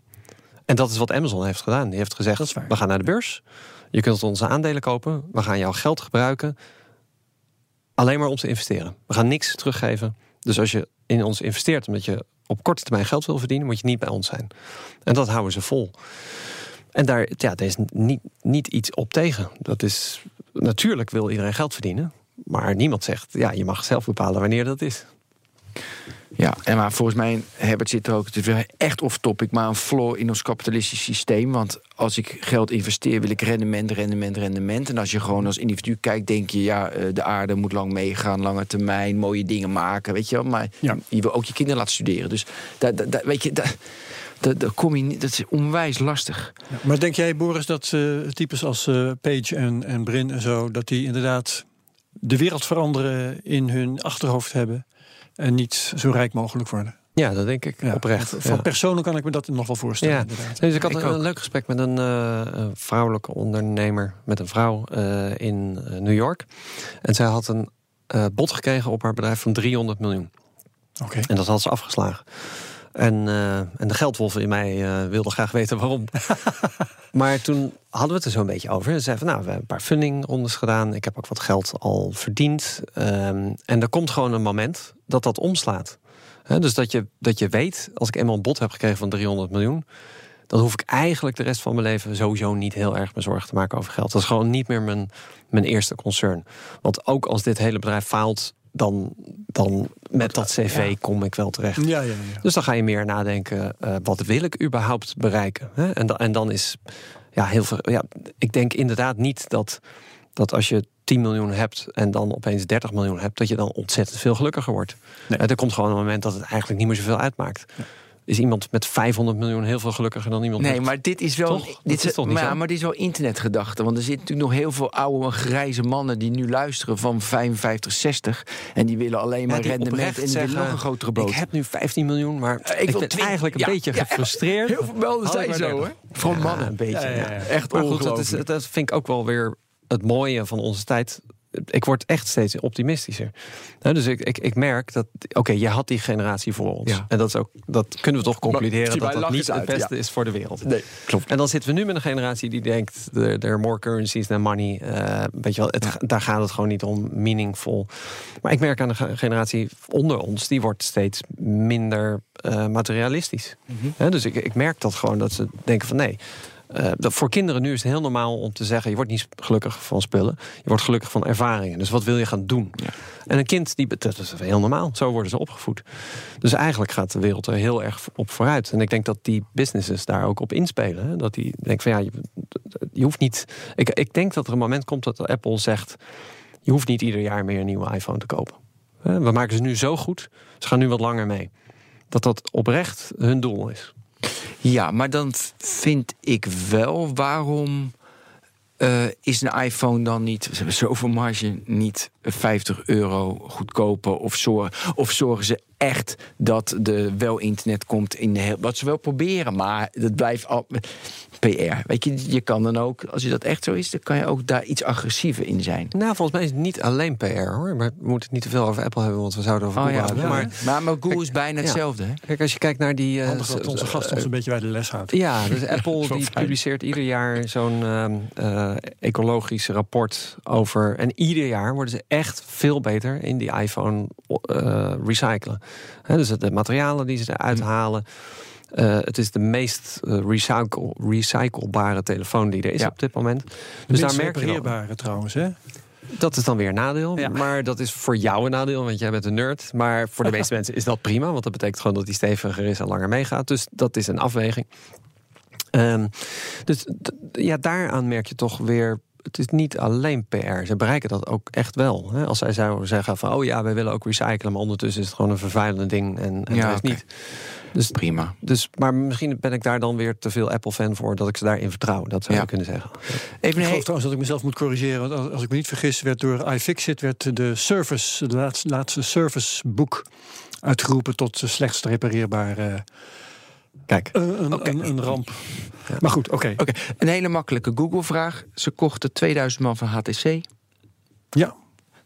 S3: En dat is wat Amazon heeft gedaan. Die heeft gezegd: we gaan naar de beurs. Je kunt onze aandelen kopen. We gaan jouw geld gebruiken. Alleen maar om te investeren. We gaan niks teruggeven. Dus als je in ons investeert omdat je op korte termijn geld wil verdienen, moet je niet bij ons zijn. En dat houden ze vol. En daar, ja, daar is niet, niet iets op tegen. Dat is, natuurlijk wil iedereen geld verdienen. Maar niemand zegt, ja, je mag zelf bepalen wanneer dat is.
S1: Ja, en maar volgens mij, Herbert zit er ook, het is wel echt off-topic, maar een flaw in ons kapitalistisch systeem. Want als ik geld investeer, wil ik rendement, rendement, rendement. En als je gewoon als individu kijkt, denk je, ja, eh, de aarde moet lang meegaan, lange termijn, mooie dingen maken, weet je wel. Maar
S2: Ja.
S1: je wil ook je kinderen laten studeren. Dus daar- weet je, daar, daar kom je niet, dat is onwijs lastig.
S2: Ja, Maar denk jij, Boris, dat eh, types als eh, Page en, en Brin en zo, dat die inderdaad de wereld veranderen in hun achterhoofd hebben en niet zo rijk mogelijk worden?
S3: Ja, dat denk ik
S2: Ja,
S3: oprecht.
S2: Van
S3: ja.
S2: personen kan ik me dat nog wel voorstellen.
S3: Ja.
S2: inderdaad.
S3: Dus ik had
S1: Ik
S3: een,
S1: ook.
S3: leuk gesprek met een eh, een vrouwelijke ondernemer, met een vrouw eh, in eh, New York. En zij had een eh, bod gekregen op haar bedrijf van 300 miljoen.
S2: Oké.
S3: En dat had ze afgeslagen. En, eh, en de geldwolf in mij eh, wilde graag weten waarom. *laughs* maar toen hadden we het er zo'n beetje over. Ze zei van, nou, we hebben een paar fundingrondes gedaan. Ik heb ook wat geld al verdiend. Ehm, en er komt gewoon een moment dat dat omslaat. Dus dat je, dat je weet, als ik eenmaal een bod heb gekregen van 300 miljoen... dan hoef ik eigenlijk de rest van mijn leven sowieso niet heel erg me zorgen te maken over geld. Dat is gewoon niet meer mijn, mijn eerste concern. Want ook als dit hele bedrijf faalt, dan, dan met dat cv kom ik wel terecht.
S2: Ja, ja, ja.
S3: Dus dan ga je meer nadenken, eh, wat wil ik überhaupt bereiken? Hè? En, da- en dan is, ja, heel veel. Ja, ik denk inderdaad niet dat, dat als je 10 miljoen hebt en dan opeens 30 miljoen hebt, dat je dan ontzettend veel gelukkiger wordt.
S2: Nee.
S3: Eh, er komt gewoon een moment dat het eigenlijk niet meer zoveel uitmaakt. Is iemand met 500 miljoen heel veel gelukkiger dan iemand
S1: Nee,
S3: met...
S1: maar dit is wel.
S3: Toch?
S1: Dit
S3: is toch niet
S1: maar,
S3: zo?
S1: maar dit is wel internetgedachte. Want er zitten natuurlijk nog heel veel oude grijze mannen die nu luisteren van 55, 60. En die willen alleen maar
S3: Ja,
S1: rendement en
S3: zeggen,
S1: nog een grotere boot.
S3: Ik heb nu 15 miljoen, maar ik,
S1: wil
S3: ben
S1: 20.
S3: eigenlijk een
S1: Ja,
S3: beetje
S1: ja,
S3: gefrustreerd.
S1: Heel veel melden
S3: ik
S1: zijn zo,
S3: 30.
S1: hoor. Voor
S3: Ja,
S1: mannen.
S3: een beetje.
S1: Echt
S3: Maar goed, dat, is, dat vind ik ook wel weer het mooie van onze tijd. Ik word echt steeds optimistischer. Dus ik, ik, ik merk dat, oké, je had die generatie voor ons.
S1: Ja.
S3: En dat, is ook, dat kunnen we toch concluderen dat dat niet het
S1: uit,
S3: beste
S1: ja.
S3: is voor de wereld.
S1: Nee, klopt.
S3: En dan zitten we nu met een generatie die denkt, there are more currencies than money. Eh, weet je wel, het, daar gaat het gewoon niet om meaningful. Maar ik merk aan de ge- generatie onder ons, die wordt steeds minder eh, materialistisch. Hè, dus ik, ik merk dat gewoon, dat ze denken van nee. Eh, dat voor kinderen nu is het heel normaal om te zeggen: je wordt niet gelukkig van spullen, je wordt gelukkig van ervaringen. Dus wat wil je gaan doen? En een kind, die, dat is heel normaal. Zo worden ze opgevoed. Dus eigenlijk gaat de wereld er heel erg op vooruit. En ik denk dat die businesses daar ook op inspelen. Hè? Dat die denken van ja, je, je hoeft niet. Ik, ik denk dat er een moment komt dat Apple zegt: je hoeft niet ieder jaar meer een nieuwe iPhone te kopen. We maken ze nu zo goed, ze gaan nu wat langer mee. Dat dat oprecht hun doel is.
S1: Ja, maar dan vind ik wel waarom. eh, is een iPhone dan niet, ze hebben zoveel marge, niet 50 euro goedkoper? Of zorgen, of zorgen ze echt dat er wel internet komt in de heel. Wat ze wel proberen, maar dat blijft al. PR. Weet je, je kan dan ook, als je dat echt zo is, dan kan je ook daar iets agressiever in zijn.
S3: Nou, volgens mij is het niet alleen PR hoor. Maar we moeten het niet te veel over Apple hebben, want we zouden over
S1: Oh
S3: Google
S1: ja,
S3: hebben.
S1: maar,
S3: Maar
S1: maar, maar Google is bijna
S3: ja.
S1: hetzelfde. Hè?
S3: kijk, als je kijkt naar die. eh,
S2: Handig dat onze
S3: s-
S2: gast
S3: eh,
S2: ons een beetje bij de les houdt.
S3: Ja, dus *laughs* Apple die
S1: fijn.
S3: publiceert ieder jaar zo'n eh, ecologisch rapport over. En ieder jaar worden ze echt veel beter in die iPhone eh, recyclen. Dus de materialen die ze eruit halen. eh, het is de meest recycle, recyclebare telefoon die er is
S1: Ja.
S3: op dit moment.
S2: Dus
S3: Dus
S2: daar
S3: merk je dan,
S2: trouwens, hè?
S3: dat is dan weer een nadeel.
S2: Ja.
S3: Maar dat is voor jou een nadeel, want jij bent een nerd. Maar voor de meeste *laughs* mensen is dat prima. Want dat betekent gewoon dat die steviger is en langer meegaat. Dus dat is een afweging. Ehm, dus ja, daaraan merk je toch weer. Het is niet alleen PR. Ze bereiken dat ook echt wel. Hè? Als zij zouden zeggen van... oh ja, wij willen ook recyclen... maar ondertussen is het gewoon een vervuilend ding en, en
S1: Ja,
S3: dat is niet. Dus,
S1: Prima.
S3: dus, maar misschien ben ik daar dan weer te veel Apple-fan voor... dat ik ze daarin vertrouw. Dat zou
S1: Ja.
S3: je kunnen zeggen.
S1: Even
S2: Ik geloof trouwens dat ik mezelf moet corrigeren. Want als, als ik me niet vergis, werd door iFixit werd de service, de laatste, laatste serviceboek uitgeroepen tot de slechtst repareerbare
S3: Kijk,
S2: Een, een, een, een ramp. Maar goed, oké.
S1: Oké, een hele makkelijke Google-vraag. Ze kochten 2000 man van HTC.
S2: Ja.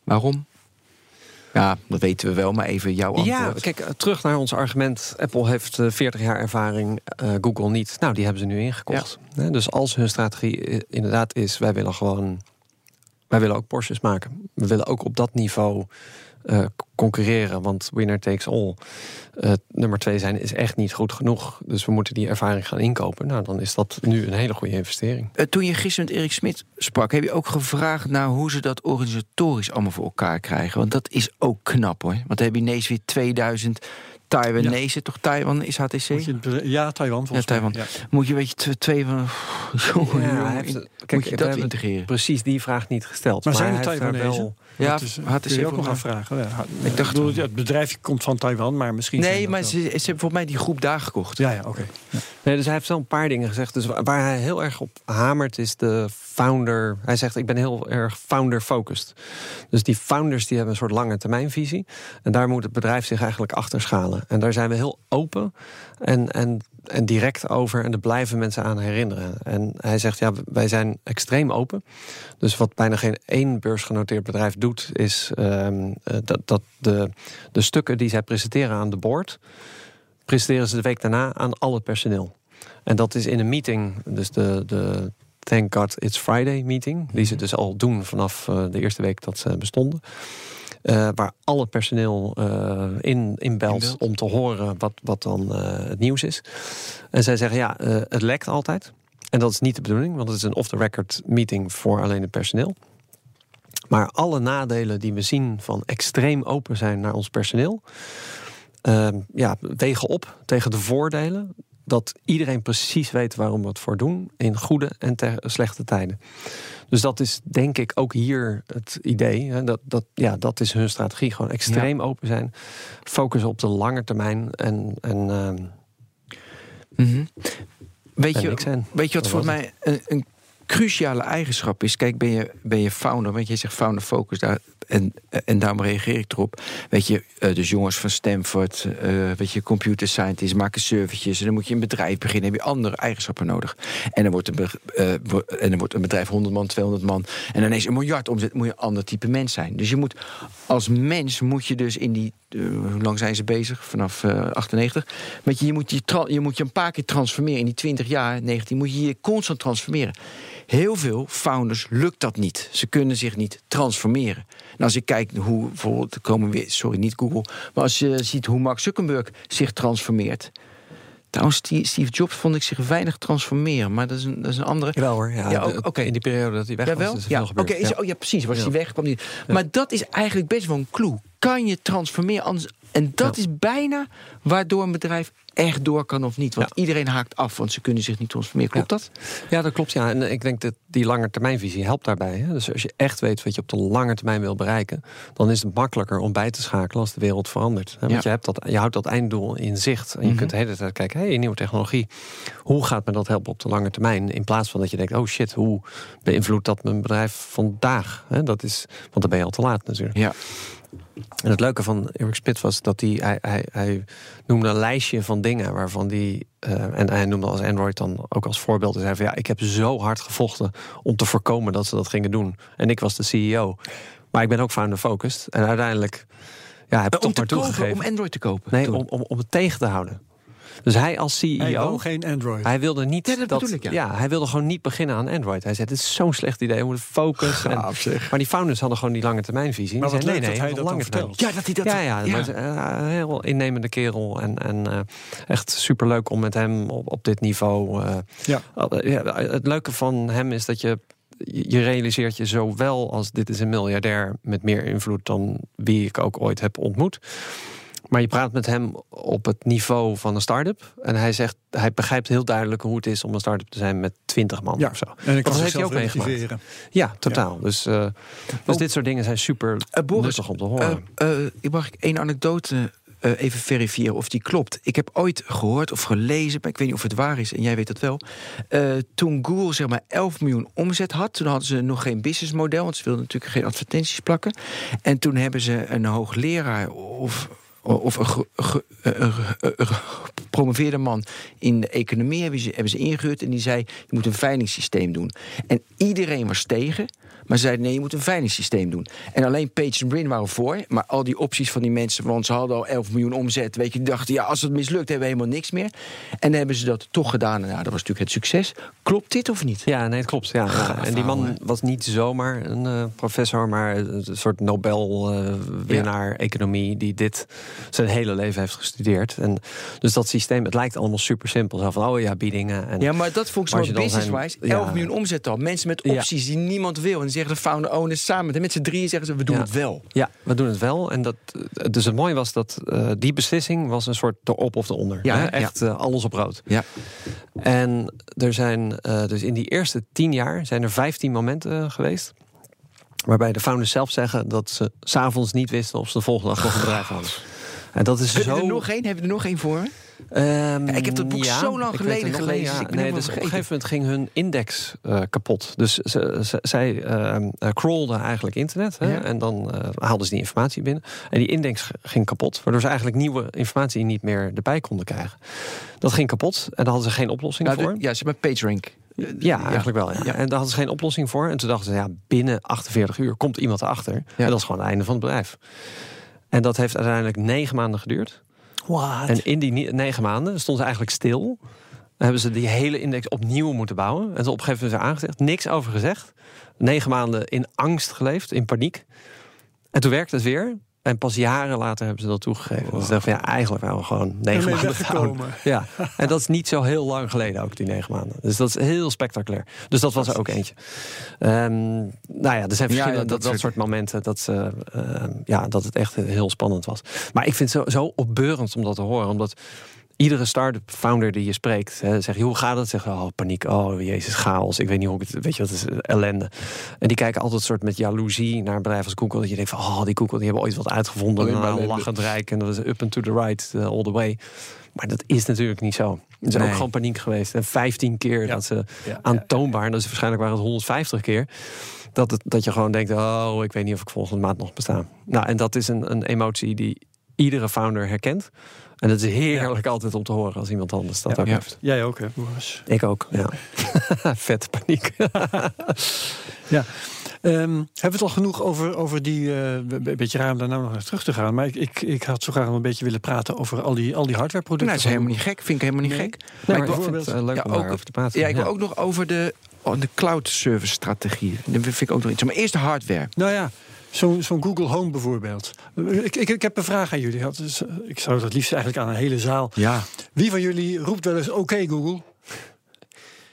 S1: Waarom? Ja, dat weten we wel, maar even jouw antwoord.
S3: Ja, kijk, eh, terug naar ons argument. Apple heeft eh, 40 jaar ervaring, eh, Google niet. Nou, die hebben ze nu ingekocht. Hè, Dus als hun strategie eh, inderdaad is... wij willen gewoon... wij willen ook Porsches maken. We willen ook op dat niveau eh, concurreren. Want winner takes all. Eh, nummer twee zijn is echt niet goed genoeg. Dus we moeten die ervaring gaan inkopen. Nou, dan is dat nu een hele goede investering.
S1: Eh, toen je gisteren met Erik Smit sprak, heb je ook gevraagd naar hoe ze dat organisatorisch allemaal voor elkaar krijgen. Want dat is ook knap hoor. Want dan heb je ineens weer 2000 Taiwanese, toch Taiwan is HTC?
S2: Moet je het- ja, Taiwan volgens
S1: Ja. Taiwan. Moet je weet je tw- twee van. *laughs* Jongen,
S3: Ja,
S1: jongen, moet
S3: kijk,
S1: je dat integreren?
S3: Precies die vraag niet gesteld.
S2: Maar zijn het
S3: heeft daar
S2: Taiwanese?
S1: Ja,
S2: dat is,
S1: HTC
S2: je ook nog afvragen. Ja,
S1: Ik dacht-
S2: bedoel, het bedrijf komt van Taiwan, maar misschien.
S1: Nee, maar ze, ze hebben volgens mij die groep daar gekocht.
S2: Ja, ja, oké.
S3: Nee, dus hij heeft wel een paar dingen gezegd. Dus wa- waar hij heel erg op hamert is de founder. Hij zegt, ik ben heel erg founder-focused. Dus die founders die hebben een soort lange termijnvisie. En daar moet het bedrijf zich eigenlijk achter schalen. En daar zijn we heel open en, en, en direct over. En daar blijven mensen aan herinneren. En hij zegt, ja, wij zijn extreem open. Dus wat bijna geen één beursgenoteerd bedrijf doet... is ehm, eh, dat, dat de, de stukken die zij presenteren aan de board presenteren ze de week daarna aan al het personeel. En dat is in een meeting, dus de, de Thank God It's Friday meeting, die ze dus al doen vanaf eh, de eerste week dat ze bestonden. Eh, waar al het personeel eh, in, in belt om te horen wat, wat dan eh, het nieuws is. En zij zeggen ja, het lekt altijd. En dat is niet de bedoeling, want het is een off-the-record meeting voor alleen het personeel. Maar alle nadelen die we zien van extreem open zijn naar ons personeel, ehm, ja, wegen op tegen de voordelen. Dat iedereen precies weet waarom we het voor doen. In goede en te- slechte tijden. Dus dat is denk ik ook hier het idee. Hè, dat, dat, ja, dat is hun strategie. Gewoon extreem open zijn. Focussen op de lange termijn. En, en ehm,
S1: Mhm. Weet,
S3: En
S1: je, weet je wat voor mij een, een cruciale eigenschap is? Kijk, ben je, ben je founder, want je zegt founder focus daar. En, en daarom reageer ik erop. Weet je, eh, dus jongens van Stanford, eh, weet je, computer scientists maken servertjes. En dan moet je een bedrijf beginnen. heb je andere eigenschappen nodig. En dan wordt een, eh, en dan wordt een bedrijf 100 man, 200 man. En ineens een miljard omzet. Moet je een ander type mens zijn. Dus je moet als mens moet je dus in die. eh, hoe lang zijn ze bezig? Vanaf eh 98. Weet je, je moet je, je moet je een paar keer transformeren. In die 20 jaar, 19, moet je je constant transformeren. Heel veel founders lukt dat niet. Ze kunnen zich niet transformeren. En als ik kijk hoe bijvoorbeeld, komen we weer, sorry, niet Google, maar als je ziet hoe Mark Zuckerberg zich transformeert. Trouwens, Steve Jobs vond ik zich weinig transformeren, maar dat is een, dat is een andere.
S3: Jawel hoor. Ja,
S1: ook- oké.
S3: In die periode dat hij weg was, is er
S1: Ja,
S3: veel
S1: oké.
S3: Ja.
S1: oh ja, precies. Was hij weg, kwam niet. Maar dat is eigenlijk best wel een clue. Kan je transformeren anders? En dat
S3: Ja.
S1: is bijna waardoor een bedrijf echt door kan of niet. Want
S3: Ja.
S1: iedereen haakt af, want ze kunnen zich niet transformeren. Klopt dat?
S3: Ja, dat klopt. Ja. En ik denk dat die lange termijnvisie helpt daarbij. Hè. Dus als je echt weet wat je op de lange termijn wil bereiken, dan is het makkelijker om bij te schakelen als de wereld verandert. Hè. Want je, hebt dat, je houdt dat einddoel in zicht. En je
S1: Mhm.
S3: kunt de hele tijd kijken, hey, nieuwe technologie. Hoe gaat me dat helpen op de lange termijn? In plaats van dat je denkt, oh shit, hoe beïnvloedt dat mijn bedrijf vandaag? Hè, dat is, want dan ben je al te laat natuurlijk.
S1: Ja.
S3: En het leuke van Eric Spit was dat hij, hij, hij, hij noemde een lijstje van dingen waarvan die. eh, en hij noemde als Android dan ook als voorbeeld. Hij zei van ja, ik heb zo hard gevochten om te voorkomen dat ze dat gingen doen. En ik was de CEO. Maar ik ben ook founder focused. En uiteindelijk ja, heb ik
S1: Om
S3: toch maar
S1: kopen,
S3: toegegeven.
S1: om Android te kopen.
S3: nee, om, om, om het tegen te houden. Dus hij als CEO.
S2: Hij wou geen Android.
S3: Hij wilde niet
S1: Ja, dat ik, ja.
S3: hij wilde gewoon niet beginnen aan Android. Hij zei: Het is zo'n slecht idee, we moeten focussen. *laughs* En- maar die founders hadden gewoon die lange termijnvisie.
S2: Maar
S3: Die
S2: wat
S3: zeiden,
S2: leuk
S3: nee,
S2: dat
S3: nee,
S2: hij dat
S3: lange termijn.
S1: Ja, dat hij dat.
S3: Ja, ja, maar is, eh, een heel innemende kerel. En, en eh, echt superleuk om met hem op, op dit niveau. eh,
S2: Ja.
S3: ja, het leuke van hem is dat je. Je realiseert je zowel als dit is een miljardair met meer invloed dan wie ik ook ooit heb ontmoet. Maar je praat met hem op het niveau van een start-up. En hij zegt, hij begrijpt heel duidelijk hoe het is om een start-up te zijn met 20 man
S2: Ja,
S3: of zo.
S2: en ik kan
S3: dat heeft ook meegemaakt. Ja, totaal. Dus, eh, dus
S1: Oh.
S3: dit soort dingen zijn super
S1: Boris,
S3: nuttig om te horen.
S1: Eh, eh, ik mag ik één anekdote eh, even verifiëren of die klopt. Ik heb ooit gehoord of gelezen, maar ik weet niet of het waar is, en jij weet dat wel. Eh, toen Google zeg maar 11 miljoen omzet had, toen hadden ze nog geen businessmodel, want ze wilden natuurlijk geen advertenties plakken. En toen hebben ze een hoogleraar of, of een, ge- ge- een- een- een- gepromoveerde man in de economie hebben ze, hebben ze ingehuurd. En die zei: je moet een veilingssysteem doen. En iedereen was tegen. Maar ze zeiden nee, je moet een veilingssysteem doen. En alleen Page en Brin waren voor. Maar al die opties van die mensen, want ze hadden al 11 miljoen omzet. Weet je, die dachten, ja, als het mislukt, hebben we helemaal niks meer. En dan hebben ze dat toch gedaan. En nou, dat was natuurlijk het succes. Klopt dit of niet?
S3: Ja, nee, het klopt. Ja.
S1: Gaaf
S3: en die man was niet zomaar een eh, professor, maar een soort Nobel-winnaar economie die dit zijn hele leven heeft gestudeerd. En dus dat systeem, het lijkt allemaal super simpel. Zo van, oh ja, biedingen. En,
S1: Ja, maar dat
S3: dan
S1: business-wise.
S3: zijn-
S1: 11
S3: ja.
S1: miljoen omzet al. Mensen met
S3: Ja.
S1: opties die niemand wil. En zeggen de founder-owners samen. met- Met z'n drieën zeggen ze, we doen
S3: Ja.
S1: het wel.
S3: Ja, we doen het wel. En dat, eh, dus het mooie was dat eh, die beslissing was een soort de op of de onder.
S1: Ja,
S3: hè? Echt eh, alles op rood.
S1: Ja.
S3: En er zijn dus in die eerste tien jaar zijn er 15 momenten geweest. Waarbij de founders zelf zeggen dat ze s'avonds niet wisten of ze de volgende dag nog een bedrijf hadden. En dat is
S1: Hebben
S3: zo.
S1: er nog één? Hebben we er nog één voor?
S3: Ehm,
S1: ik heb dat boek zo lang geleden gelezen,
S3: een, Ja,
S1: ik ben
S3: nee, dus op een gegeven moment ging hun index eh, kapot. Dus ze, ze- zij crawlden eigenlijk internet. Hè,
S1: Ja.
S3: En dan eh, haalden ze die informatie binnen. En die index ging kapot. Waardoor ze eigenlijk nieuwe informatie niet meer erbij konden krijgen. Dat ging kapot. En daar hadden ze geen oplossing
S1: Nou,
S3: voor.
S1: de- ja, ze hebben PageRank.
S3: Ja, eigenlijk wel. Ja.
S1: Ja.
S3: En daar hadden ze geen oplossing voor. En toen dachten ze, ja, binnen 48 uur komt iemand erachter. En dat is gewoon het einde van het bedrijf. En dat heeft uiteindelijk negen maanden geduurd.
S2: What?
S3: En in die negen maanden stonden ze eigenlijk stil. Dan hebben ze die hele index opnieuw moeten bouwen. En toen op een gegeven moment aangezegd. Niks over gezegd. Negen maanden in angst geleefd, in paniek. En toen werkte het weer. En pas jaren later hebben ze dat toegegeven. Dus ze dachten van ja, eigenlijk waren we gewoon negen maanden
S2: weggekomen.
S3: fout. Ja, en dat is niet zo heel lang geleden ook, die negen maanden. Dus dat is heel spectaculair. Dus dat was er ook eentje. Ehm, nou ja, er zijn
S1: Ja,
S3: verschillende
S1: dat
S3: dat, dat
S1: soort-
S3: soort momenten dat, ze, ehm, ja, dat het echt heel spannend was. Maar ik vind het zo, zo opbeurend om dat te horen. Omdat iedere start-up founder die je spreekt, hè, zegt je, hoe gaat het? Zeg je, oh paniek, oh jezus, chaos. Ik weet niet hoe ik het, weet je wat, is ellende. En die kijken altijd soort met jaloezie naar een bedrijf als Google. Dat je denkt van, oh die Google, die hebben ooit wat uitgevonden. En lachend rijk en dat is up and to the right, uh, all the way. Maar dat is natuurlijk niet zo. Is
S1: Nee.
S3: ook gewoon paniek geweest. En 15 keer
S2: Ja.
S3: dat ze
S2: Ja,
S3: aantoonbaar, en dat is waarschijnlijk waren het 150 keer. Dat, het, dat je gewoon denkt, oh, ik weet niet of ik volgende maand nog besta. Nou, en dat is een, een emotie die iedere founder herkent. En het is heerlijk altijd om te horen als iemand anders dat
S2: Ja.
S3: ook
S1: Ja.
S3: heeft.
S2: Jij ook, hè, Boris?
S3: Ik ook, ja. *laughs* Vet paniek.
S2: Ja. Ehm, hebben we het al genoeg over, over die... eh, een beetje raar om daar nou nog naar terug te gaan. Maar ik, ik, ik had zo graag nog een beetje willen praten over al die, al die hardwareproducten.
S1: Nou, dat is helemaal niet gek. Vind ik helemaal niet
S2: Nee.
S1: gek.
S3: Nee, maar ik
S1: wil-
S3: vind het eh, leuk
S1: ja,
S3: om
S1: ook-
S3: daarover te praten.
S1: Ja, ik wil ook nog over de, oh, de cloud service strategie. Dat vind ik ook nog iets. Maar eerst de hardware.
S2: Nou ja, zo'n zo'n Google Home bijvoorbeeld. Ik, ik, ik heb een vraag aan jullie. Dat is, Ik zou dat liefst eigenlijk aan een hele zaal.
S1: Ja.
S2: Wie van jullie roept wel eens oké Google?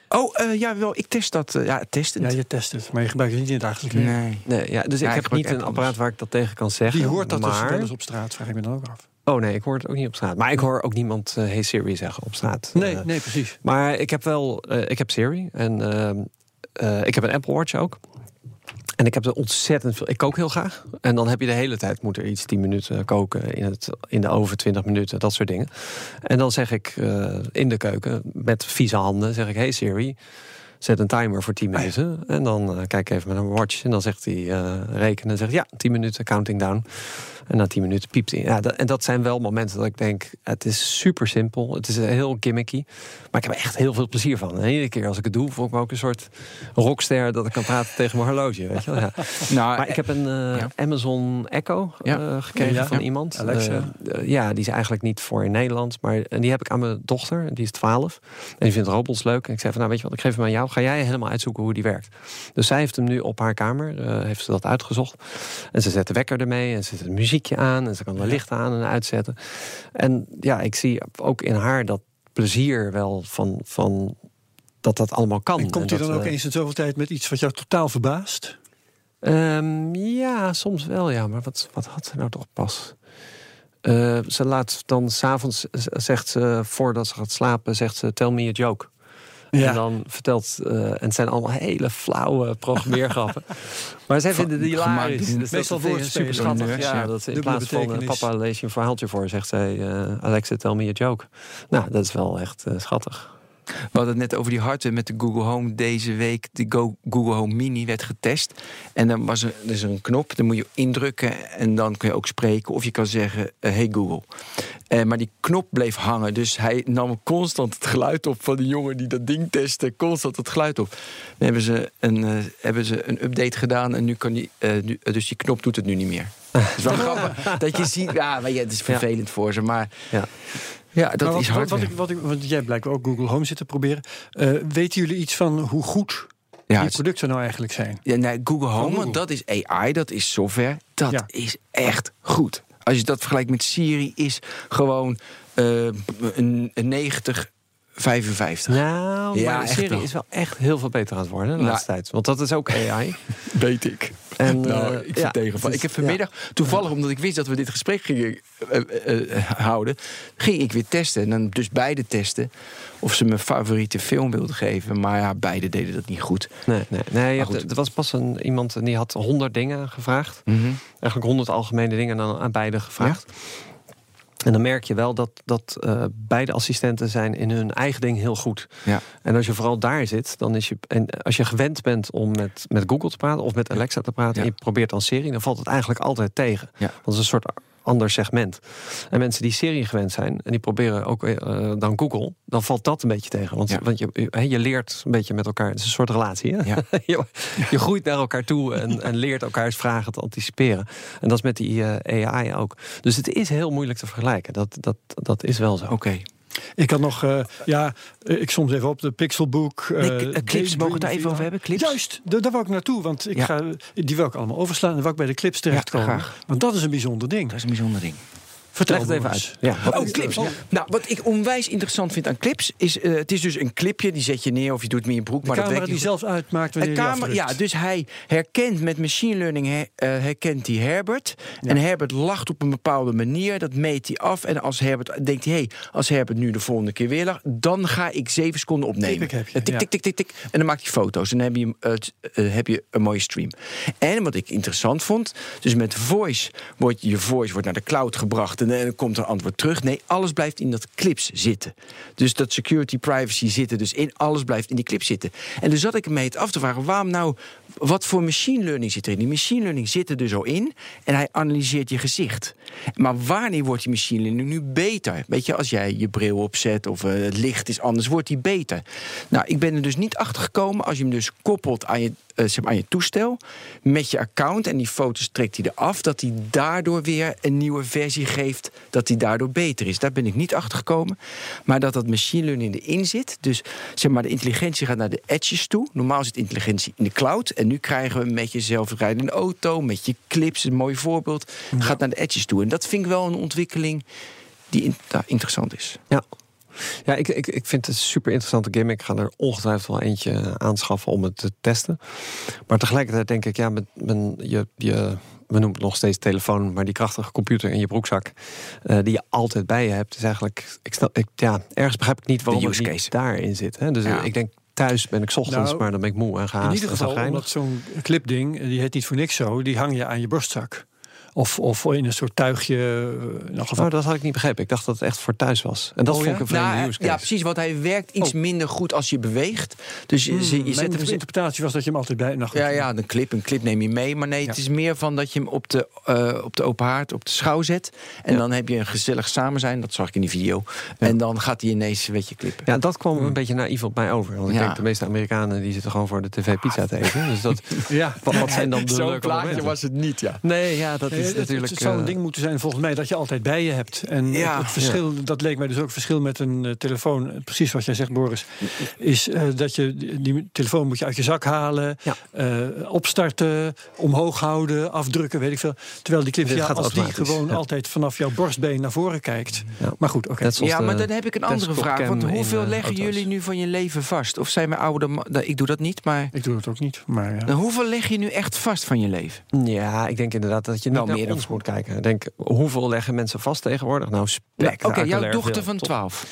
S1: Oh, eh, ja, wel. Ik test dat. eh, ja, testend.
S2: Ja, je test het, maar je gebruikt het niet in het dagelijks leven.
S1: Nee.
S3: Nee, ja, dus
S1: Ja,
S3: ik heb niet een apparaat waar ik dat tegen kan zeggen.
S2: Wie hoort dat dus wel eens op straat? Vraag ik me dan ook af.
S3: Oh nee, ik hoor het ook niet op straat. Maar ik hoor ook niemand eh, Hey Siri zeggen op straat.
S2: Nee, nee, precies.
S3: Maar ik heb wel, ik heb Siri en ehm, eh, ik heb een Apple Watch ook. En ik heb er ontzettend veel. Ik kook heel graag. En dan heb je de hele tijd moet er iets 10 minuten koken in, het, in de oven, 20 minuten, dat soort dingen. En dan zeg ik eh, in de keuken met vieze handen, zeg ik: Hey Siri, zet een timer voor 10 minuten. En dan eh, kijk even met een watch. En dan zegt hij eh, rekenen. En zegt ja, 10 minuten, counting down. En na 10 minuten piept hij. Ja, en dat zijn wel momenten dat ik denk: het is super simpel. Het is heel gimmicky. Maar ik heb er echt heel veel plezier van. En iedere keer als ik het doe, voel ik me ook een soort rockster dat ik kan praten tegen mijn horloge. Weet je wel? Ja. *laughs*
S1: Nou,
S3: Maar ik heb een eh,
S1: Ja.
S3: Amazon Echo eh, gekregen
S2: Ja.
S3: van iemand.
S2: Alexa.
S3: Eh, ja, die is eigenlijk niet voor in Nederland. Maar en die heb ik aan mijn dochter, die is 12. En die vindt robots leuk. En ik zei van, nou weet je wat, ik geef hem aan jou. Ga jij helemaal uitzoeken hoe die werkt. Dus zij heeft hem nu op haar kamer, heeft ze dat uitgezocht. En ze zet de wekker ermee en ze zet een muziekje aan. En ze kan de lichten aan en uitzetten. En ja, ik zie ook in haar dat plezier wel van... van dat dat allemaal kan.
S2: En komt hij dan ook
S3: eh,
S2: eens in zoveel tijd met iets wat jou totaal verbaast?
S3: Ehm, ja, soms wel, ja. Maar wat, wat had ze nou toch pas? Eh, ze laat dan s'avonds, zegt ze, voordat ze gaat slapen, zegt ze, tell me a joke. En dan vertelt, eh, en het zijn allemaal hele flauwe programmeergrappen. *laughs* maar zij vinden die hilarisch. Dus
S2: Meestal woordspelen.
S3: super schattig. Ja,
S1: ja.
S3: dat ze in
S2: Dubbele
S3: plaats van, eh, papa lees je een verhaaltje voor, zegt zij, eh, Alexa, tell me a joke. Nou, dat is wel echt schattig.
S1: We hadden het net over die hardware met de Google Home. Deze week de Go- Google Home Mini werd getest. En dan was er, er is er een knop, dan moet je indrukken. En dan kun je ook spreken. Of je kan zeggen, eh, hey Google. Eh, maar die knop bleef hangen. Dus hij nam constant het geluid op van die jongen die dat ding testte. Constant het geluid op. Dan hebben ze een, eh, hebben ze een update gedaan. En nu kan die, nu, dus die knop doet het nu niet meer. Het is wel *laughs* grappig dat je ziet. Ja, maar het is vervelend voor ze. Maar
S3: Ja.
S1: Ja, dat
S2: wat,
S1: is
S2: wat,
S1: hard.
S2: wat ik, wat ik, want jij blijkbaar ook Google Home zit te proberen. Eh, weten jullie iets van hoe goed
S1: ja,
S2: die producten nou eigenlijk zijn?
S1: Ja, nee, Google Home,
S2: Google.
S1: dat is AI, dat is software. Dat
S2: Ja.
S1: is echt goed. Als je dat vergelijkt met Siri, is gewoon eh, een, een 90, 55.
S3: Nou,
S1: Ja,
S3: maar de
S1: echt
S3: serie
S1: wel.
S3: is wel echt heel veel beter aan het worden de
S1: Nou.
S3: laatste tijd. Want dat is ook AI. *laughs*
S1: Weet ik.
S3: En, *laughs*
S1: nou,
S3: eh,
S1: ik
S3: ja, is-
S1: Ik heb vanmiddag, toevallig omdat ik wist dat we dit gesprek gingen eh, eh, houden, ging ik weer testen. En dan dus beide testen of ze mijn favoriete film wilden geven. Maar ja, beide deden dat niet goed.
S3: Nee, nee, nee hebt-
S1: goed.
S3: er was pas een, iemand die had honderd dingen gevraagd. Eigenlijk honderd algemene dingen dan aan beide gevraagd. En dan merk je wel dat, dat eh, beide assistenten zijn in hun eigen ding heel goed.
S1: Ja.
S3: En als je vooral daar zit, dan is je. En als je gewend bent om met, met Google te praten of met Alexa te praten,
S1: Ja.
S3: en je probeert dan Siri, dan valt het eigenlijk altijd tegen.
S1: Ja.
S3: Want het is een soort ander segment. En mensen die Siri gewend zijn en die proberen ook eh, dan Google, dan valt dat een beetje tegen. Want,
S1: Ja.
S3: want je, je, je leert een beetje met elkaar. Het is een soort relatie. Hè?
S1: Ja. *laughs*
S3: je, je groeit naar elkaar toe en, en leert elkaars vragen te anticiperen. En dat is met die eh, AI ook. Dus het is heel moeilijk te vergelijken. Dat, dat, dat is wel zo.
S1: Oké.
S2: Ik had nog, eh, ja, ik soms even op de Pixelbook. eh,
S1: Nee, eh, clips,
S2: Daydream
S1: mogen we het daar even over hebben? Clips?
S2: Juist, da- daar wou ik naartoe, want ik
S1: Ja.
S2: ga, die wil ik allemaal overslaan. En dan wou ik bij de clips terechtkomen. want dat is een bijzonder ding.
S1: Dat is een bijzonder ding.
S2: Vertel
S3: Leg het even uit. Ja.
S1: Oh, clips. Nou, wat ik onwijs interessant vind aan clips is... eh, het is dus een clipje, die zet je neer of je doet het met je broek.
S2: De
S1: maar dat
S2: camera die zelf uitmaakt
S1: Een
S2: wanneer je
S1: kamer, ja, dus hij herkent met machine learning her- eh, herkent hij Herbert. En Herbert lacht op een bepaalde manier. Dat meet hij af. En als Herbert denkt hij, hey, als Herbert nu de volgende keer weer lacht, dan ga ik zeven seconden opnemen.
S2: Tik, heb je,
S1: Eh, tik, tik, tik, tik, tik. En dan maakt hij foto's. En dan heb je, eh, t- eh, heb je een mooie stream. En wat ik interessant vond, dus met voice wordt je voice wordt naar de cloud gebracht en dan komt er antwoord terug. Nee, alles blijft in dat clips zitten. Dus dat security, privacy zitten dus in. Alles blijft in die clip zitten. En dus zat ik me het af te vragen, waarom nou, wat voor machine learning zit er in? Die machine learning zit er dus al in en hij analyseert je gezicht. Maar wanneer wordt die machine learning nu beter? Weet je, als jij je bril opzet of eh, het licht is anders, wordt die beter. Nou, ik ben er dus niet achter gekomen als je hem dus koppelt aan je, eh, zeg maar aan je toestel met je account en die foto's trekt hij eraf, dat hij daardoor weer een nieuwe versie geeft, dat hij daardoor beter is. Daar ben ik niet achter gekomen. Maar dat dat machine learning erin zit, dus zeg maar de intelligentie gaat naar de edges toe. Normaal zit intelligentie in de cloud en nu krijgen we met je zelfrijdende auto, met je clips, een mooi voorbeeld, gaat naar de edges toe. En dat vind ik wel een ontwikkeling die in- nou, interessant is.
S3: Ja. Ja, ik, ik, ik vind het een super interessante gimmick. Ik ga er ongetwijfeld wel eentje aanschaffen om het te testen. Maar tegelijkertijd denk ik, ja, met, men, je, je, we noemen het nog steeds telefoon, maar die krachtige computer in je broekzak, eh, die je altijd bij je hebt, is eigenlijk, ik stel, ik, ja, ergens begrijp ik niet waarom
S1: De
S3: het
S1: use
S3: niet
S1: case.
S3: daarin zit. Hè? Dus
S1: Ja.
S3: ik denk, thuis ben ik 's ochtends,
S2: Nou,
S3: maar dan ben ik moe en gehaast.
S2: In ieder geval, omdat zo'n clipding, die heet niet voor niks zo, die hang je aan je borstzak. Of, of in een soort tuigje. eh, In elk geval.
S3: Oh, dat had ik niet begrepen. Ik dacht dat het echt voor thuis was. En dat
S2: Oh,
S3: vond
S2: ja?
S3: ik een vreemde
S1: Nou,
S3: case.
S1: ja, precies, want hij werkt iets minder goed als je beweegt. Dus je, je, je
S2: Mijn
S1: zet hem
S2: interpretatie was dat je hem altijd bij. Nou.
S1: Ja, ja, een clip, een clip neem je mee. Maar nee, het
S2: Ja.
S1: is meer van dat je hem op de, eh, op de open haard, op de schouw zet. En dan heb je een gezellig samen zijn. Dat zag ik in die video. En dan gaat hij ineens een beetje klippen.
S3: Ja, dat kwam een beetje naïef op mij over. Want ik
S1: Ja.
S3: denk, de meeste Amerikanen die zitten gewoon voor de tv pizza te eten. Dus dat,
S2: Ja.
S3: wat, wat zijn dan de
S1: Zo'n
S3: leuke
S1: plaatje
S3: momenten?
S1: was het niet, ja.
S3: Nee, ja, dat is
S2: het,
S3: natuurlijk...
S2: het zou een
S3: eh,
S2: ding moeten zijn, volgens mij, dat je altijd bij je hebt. En
S1: Ja,
S2: het, het verschil, dat leek mij dus ook verschil met een eh, telefoon. Precies wat jij zegt, Boris. Is eh, dat je die, telefoon moet je uit je zak halen,
S3: Ja.
S2: eh, opstarten, omhoog houden, afdrukken, weet ik veel. Terwijl die clip, ja,
S3: gaat
S2: als die gewoon
S3: ja.
S2: altijd vanaf jouw borstbeen naar voren kijkt.
S3: Ja.
S2: Maar goed, oké.
S1: Ja, maar dan heb ik een andere vraag. Want
S3: in,
S1: hoeveel leggen
S3: auto's.
S1: jullie nu van je leven vast? Of zijn mijn oude... nou, Ik doe dat niet, maar...
S2: Ik doe het ook niet, maar ja.
S1: Dan hoeveel leg je nu echt vast van je leven?
S3: Ja, ik denk inderdaad dat je naar
S1: meer dan
S3: ons moet kijken. Ik denk, hoeveel leggen mensen vast tegenwoordig? Nou,
S1: Oké,
S3: spectaculair
S1: jouw dochter
S3: veel,
S1: van
S3: toch?
S1: 12.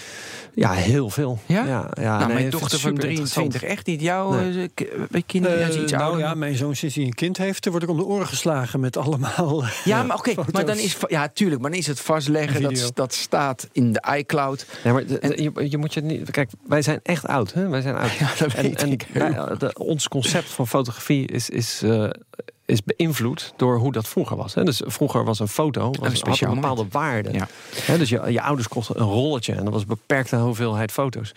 S3: Ja, heel veel.
S1: Ja?
S3: ja, ja
S1: nou,
S3: nee,
S1: mijn dochter van
S3: super interessant.
S1: 23 echt niet. Jouw
S3: Nee.
S1: eh, eh, kinderen is iets
S2: nou
S1: ouder.
S2: ja, mijn zoon sinds hij een kind heeft, word ik om de oren geslagen met allemaal.
S1: Ja, maar oké, maar dan is ja, tuurlijk, maar dan is het vastleggen dat, dat staat in de iCloud.
S3: Ja, maar de- je, je moet je niet. Kijk, wij zijn echt oud, hè? Wij zijn oud. *laughs*
S1: Ja, dat
S3: en
S1: weet
S3: en
S1: ik.
S3: wij- de- ons concept van fotografie is, is, eh, is beïnvloed door hoe dat vroeger was. Hè. Dus vroeger was een foto was, had een bepaalde waarde.
S1: Ja.
S3: Hè, dus je, je ouders kochten een rolletje en dat was een beperkte hoeveelheid foto's.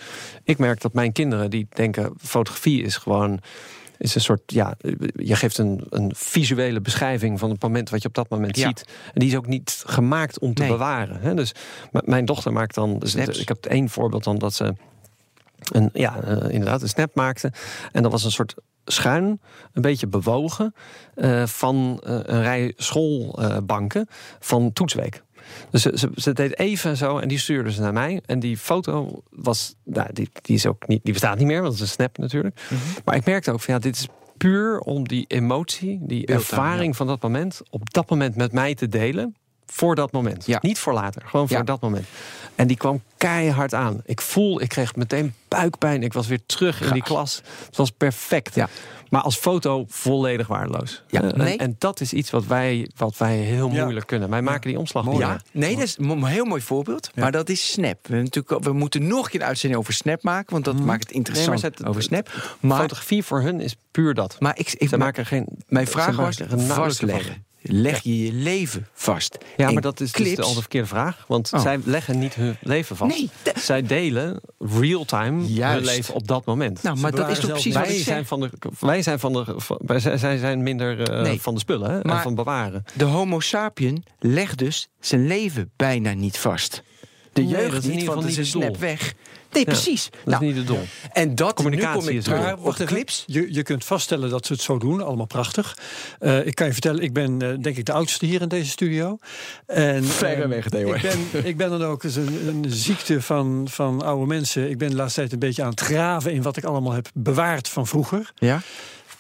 S3: Ik merk dat mijn kinderen die denken fotografie is gewoon is een soort, ja, je geeft een, een visuele beschrijving van het moment wat je op dat moment
S1: Ja.
S3: ziet. En die is ook niet gemaakt om te
S1: Nee.
S3: bewaren. Hè? Dus mijn dochter maakt dan, dus ik heb één voorbeeld dan dat ze een, ja, eh, inderdaad een snap maakte. En dat was een soort schuin, een beetje bewogen eh, van eh, een rij schoolbanken van toetsweek. Dus ze, ze, ze deed even zo en die stuurde ze naar mij. En die foto was, nou, die, die, is ook niet, die bestaat niet meer, want het is een snap natuurlijk.
S1: Mhm.
S3: Maar ik merkte ook van ja, dit is puur om die emotie, die ervaring van dat moment, op dat moment met mij te delen. Voor dat moment.
S1: Ja.
S3: Niet voor later, gewoon voor
S1: Ja.
S3: dat moment. En die kwam keihard aan. Ik voel, ik kreeg meteen buikpijn. Ik was weer terug in die klas. Het was perfect.
S1: Ja.
S3: Maar als foto volledig waardeloos.
S1: Ja,
S3: Eh, en-
S1: nee.
S3: En, dat is iets wat wij, wat wij heel
S2: Ja.
S3: moeilijk kunnen. Wij maken die omslag niet
S1: Ja, nee, dat is een heel mooi voorbeeld. Maar dat is Snap. We, natuurlijk, we moeten nog een keer een uitzending over Snap maken, want dat maakt het interessant
S3: Nee, maar zet-
S1: over Snap. Maar,
S3: Fotografie voor hun is puur dat.
S1: maar ik, ik
S3: Ze maken geen.
S1: mijn vraag was vastleggen.
S3: Van.
S1: Leg je je leven vast.
S3: Ja,
S1: En
S3: maar dat is dus
S1: clips,
S3: de, al de verkeerde vraag. Want
S1: Oh.
S3: zij leggen niet hun leven vast.
S1: Nee, de-
S3: Zij delen real-time hun leven op dat moment.
S1: Nou, maar dat is toch precies wat
S3: wij
S1: ik
S3: zijn
S1: zeg.
S3: van de, wij zijn van de, van- wij zijn, zij zijn minder eh,
S1: Nee.
S3: van de spullen hè, en
S1: Maar-
S3: van bewaren.
S1: De homo sapien legt dus zijn leven bijna niet vast. De
S3: Nee,
S1: jeugd
S3: in
S1: niet, want
S3: geval
S1: het is een snap weg. Nee,
S3: Ja,
S1: precies.
S3: Dat
S1: Nou,
S3: is niet het doel.
S1: En dat, nu
S3: Communicatie
S1: kom ik
S3: is
S1: terug op clips.
S2: Je, je kunt vaststellen dat ze het zo doen, allemaal prachtig. Eh, ik kan je vertellen, ik ben eh, denk ik de oudste hier in deze studio. En,
S1: Verre
S2: eh,
S1: weg, Theo.
S2: Ik ben, ik ben dan ook eens een, een ziekte van, van oude mensen. Ik ben de laatste tijd een beetje aan het graven in wat ik allemaal heb bewaard van vroeger.
S1: Ja?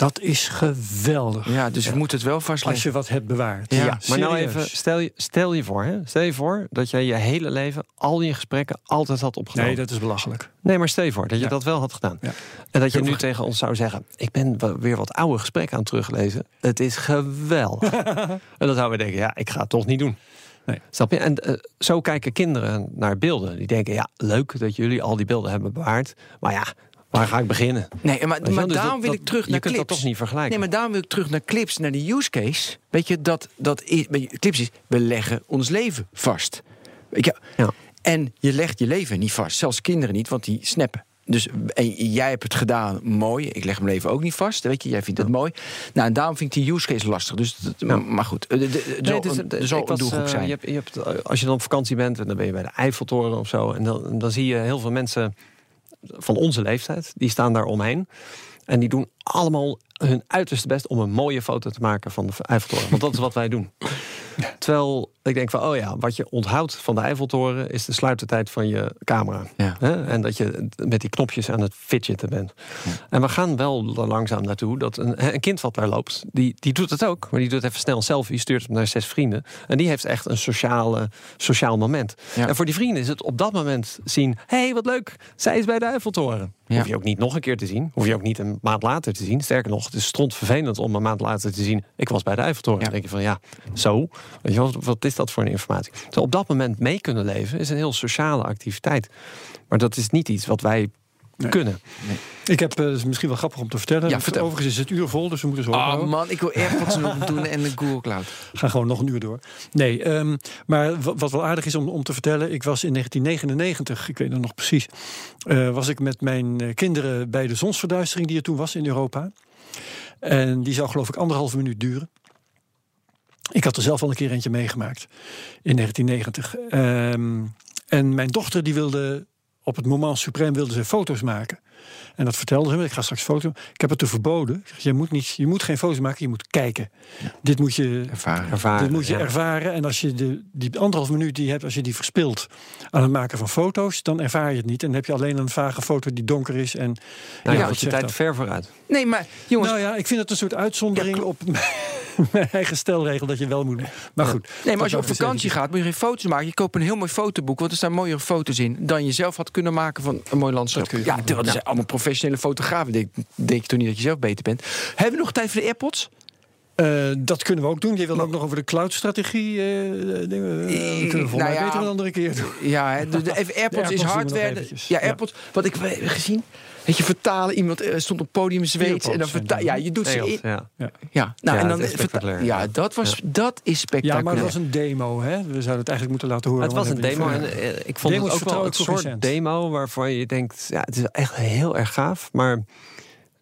S2: Dat is geweldig.
S1: ja, dus we moeten het wel
S2: Als
S1: vastleggen.
S2: je wat hebt bewaard.
S1: Ja,
S3: Ja, maar nou even, stel je, stel je voor, hè? stel je voor dat jij je hele leven, al je gesprekken, altijd had opgenomen.
S2: Nee, dat is belachelijk.
S3: Nee, maar stel je voor dat je
S2: Ja.
S3: dat wel had gedaan.
S2: Ja.
S3: En dat je nu tegen ons zou zeggen: Ik ben weer wat oude gesprekken aan het teruglezen. Het is geweldig. *laughs* en dan zouden we denken: Ja, ik ga het toch niet doen.
S2: Nee.
S3: Snap je? En eh, zo kijken kinderen naar beelden. Die denken: Ja, leuk dat jullie al die beelden hebben bewaard. Maar ja, waar ga ik beginnen?
S1: Nee, maar,
S3: je
S1: maar?
S3: Dus
S1: daarom
S3: dat-
S1: wil ik terug
S3: je
S1: naar
S3: kunt
S1: clips.
S3: dat toch niet vergelijken?
S1: Nee, maar daarom wil ik terug naar clips, naar de use case. Weet je, dat, dat is, je, clips is, we leggen ons leven vast. Weet je,
S3: Ja.
S1: En je legt je leven niet vast. Zelfs kinderen niet, want die snappen. Dus en jij hebt het gedaan, mooi. Ik leg mijn leven ook niet vast. Weet je, jij vindt het mooi. Nou, en daarom vind ik die use case lastig. Dus, dat- Maar goed, er, zal,
S3: Nee,
S1: een-
S3: eh,
S1: zal een
S3: was,
S1: doelgroep
S3: eh,
S1: zijn.
S3: Je hebt, je hebt, als je dan op vakantie bent en dan ben je bij de Eiffeltoren of zo. En dan, dan zie je heel veel mensen van onze leeftijd. Die staan daar omheen. En die doen allemaal hun uiterste best om een mooie foto te maken van de Eiffeltoren. Want dat is wat wij doen. Terwijl ik denk van, oh ja, wat je onthoudt van de Eiffeltoren... is de sluitertijd van je camera.
S1: Ja.
S3: Hè? En dat je met die knopjes aan het fidgeten bent. En we gaan wel er langzaam naartoe. Dat een, een kind wat daar loopt, die, die doet het ook. Maar die doet even snel een selfie, stuurt hem naar zes vrienden. En die heeft echt een sociale, sociaal moment.
S1: Ja.
S3: En voor die vrienden is het op dat moment zien... hé, hey, wat leuk, zij is bij de Eiffeltoren.
S1: Ja.
S3: Hoef je ook niet nog een keer te zien. Hoef je ook niet een maand later te zien. Sterker nog, het is vervelend om een maand later te zien... ik was bij de Eiffeltoren.
S1: Ja.
S3: Dan denk je van, ja, zo. Weet je, wat, wat is dat voor een informatie? Dus op dat moment mee kunnen leven is een heel sociale activiteit. Maar dat is niet iets wat wij kunnen.
S2: Ik heb, is misschien wel grappig om te vertellen.
S1: Ja, vertel.
S2: Overigens is het uur vol, dus we moeten zo
S1: Oh man, ik wil AirPods *laughs* nog doen en de Google Cloud.
S2: Ga gewoon nog een uur door. Nee, ehm, maar wa- wat wel aardig is om, om te vertellen. Ik was in 1999, ik weet het nog precies. eh, was ik met mijn eh, kinderen bij de zonsverduistering die er toen was in Europa. En die zou geloof ik anderhalve minuut duren. Ik had er zelf al een keer eentje meegemaakt in 1990. Ehm, en mijn dochter die wilde op het moment suprême wilde ze foto's maken. En dat vertelde ze me. Ik ga straks foto. Ik heb het te verboden. Ik zeg, Je moet, niet, je moet geen foto's maken, je moet kijken. Dit moet je
S1: Ervaren.
S3: Ervaren,
S2: dit moet je
S3: ja.
S2: ervaren. En als je de, die anderhalf minuut die je hebt, als je die verspilt aan het maken van foto's, dan ervaar je het niet. En dan heb je alleen een vage foto die donker is. En
S3: Nou,
S2: ja,
S3: je tijd
S2: dat?
S3: ver vooruit.
S1: Nee, maar jongens,
S2: Nou ja, ik vind het een soort uitzondering
S1: Ja,
S2: op *laughs* *laughs* mijn eigen stelregel dat je wel moet. Maar goed.
S1: Nee, maar als je
S2: dat
S1: op vakantie gaat, moet je geen foto's maken. Je koopt een heel mooi fotoboek, want er staan mooiere foto's in... dan je zelf had kunnen maken van een mooi landschap.
S2: Dat
S1: ja, terwijl er zijn allemaal professionele fotografen. Denk, denk je toch niet dat je zelf beter bent? Hebben we nog tijd voor de AirPods?
S2: Eh, dat kunnen we ook doen. Je wil ook nog over de cloud-strategie. dingen, dat kunnen we volgens
S1: Nou ja.
S2: beter een andere keer doen.
S1: Ja, de, de, even *laughs* AirPods
S2: AirPods
S1: is hardware. Ja. AirPods. Wat ik heb gezien. Weet je, vertalen. Iemand eh, stond op het podium Zweeds. En dan vertaal. Ja, je doet ze
S3: Engels,
S1: in.
S3: ja.
S1: Ja, nou,
S3: Ja,
S1: en
S3: dat
S1: dan. Ja, dat, was, dat is
S2: Ja,
S1: spectaculair.
S2: maar het was een demo, hè? We zouden het eigenlijk moeten laten horen.
S3: Het was een demo en eh, ik vond
S2: Demo's
S3: het ook wel een soort demo waarvan je denkt, ja, het is echt heel erg gaaf, maar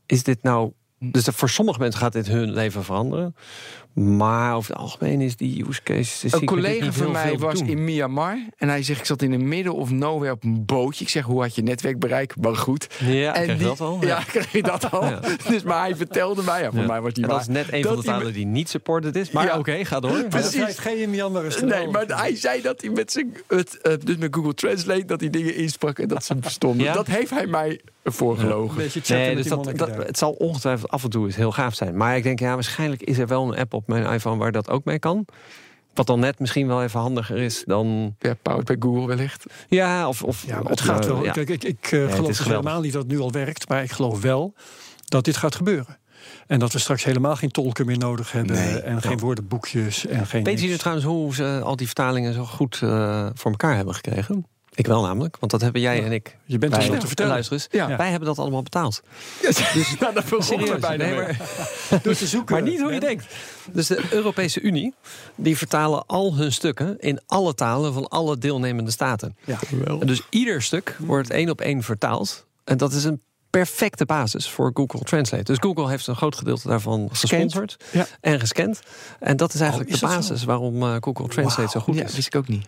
S3: is dit nou... Dus dat- voor sommige mensen gaat dit hun leven veranderen. Maar over het algemeen is die use case...
S1: Een collega van mij was
S3: doen.
S1: in Myanmar. En hij zegt, ik zat in the middle of nowhere op een bootje. Ik zeg, hoe had je netwerkbereik? Maar goed.
S3: Ja,
S1: en
S3: kreeg je dat al?
S1: Ja,
S3: Ja. *laughs*
S1: kreeg je dat al.
S3: Ja. *laughs*
S1: Dus, maar hij vertelde mij, ja, voor
S3: Ja.
S1: mij was die
S3: En dat is net een van de talen die niet supported is. Maar
S1: Ja.
S3: oké, ga door. *laughs*
S1: Precies.
S2: geen Myanmar is
S1: Nee, maar hij zei dat hij met zijn, het, eh, dus met Google Translate, dat hij dingen insprak en dat ze.
S3: Ja?
S1: Dat heeft hij mij voorgelogen.
S2: Een beetje chatten
S3: Nee,
S2: met
S3: dus dat, het zal ongetwijfeld af en toe eens heel gaaf zijn. Maar ik denk, ja, waarschijnlijk is er wel een app op mijn iPhone waar dat ook mee kan. Wat dan net misschien wel even handiger is dan.
S1: Ja, powered bij Google wellicht.
S3: Ja, of. of
S2: Ja, het gaat
S3: eh,
S2: wel.
S3: ja.
S2: Kijk, ik, ik eh, geloof dus helemaal niet dat het nu al werkt. Maar ik geloof wel dat dit gaat gebeuren. En dat we straks helemaal geen tolken meer nodig hebben.
S1: Nee.
S2: en geen woordenboekjes. En geen
S3: jullie
S2: niks.
S3: trouwens hoe ze al die vertalingen zo goed eh, voor elkaar hebben gekregen? Ik wel namelijk, want dat hebben jij en ik.
S2: Je bent
S3: Wij,
S2: er zo te vertellen.
S3: luister eens,
S1: Ja.
S3: wij hebben dat allemaal betaald.
S1: Dus *laughs* nou, dat
S3: Serieus,
S1: er bijna
S3: nee, maar-
S2: Door te zoeken.
S3: Maar niet hoe je denkt. Dus de Europese Unie, die vertalen al hun stukken in alle talen van alle deelnemende staten.
S2: Ja.
S3: En dus ieder stuk wordt één op één vertaald. En dat is een perfecte basis voor Google Translate. Dus Google heeft een groot gedeelte daarvan gesponsord
S1: Ja.
S3: en gescand. En dat is eigenlijk
S2: Oh, is
S3: de
S2: dat
S3: basis waarom eh, Google Translate zo goed
S1: Ja,
S3: is.
S1: wist ik ook niet.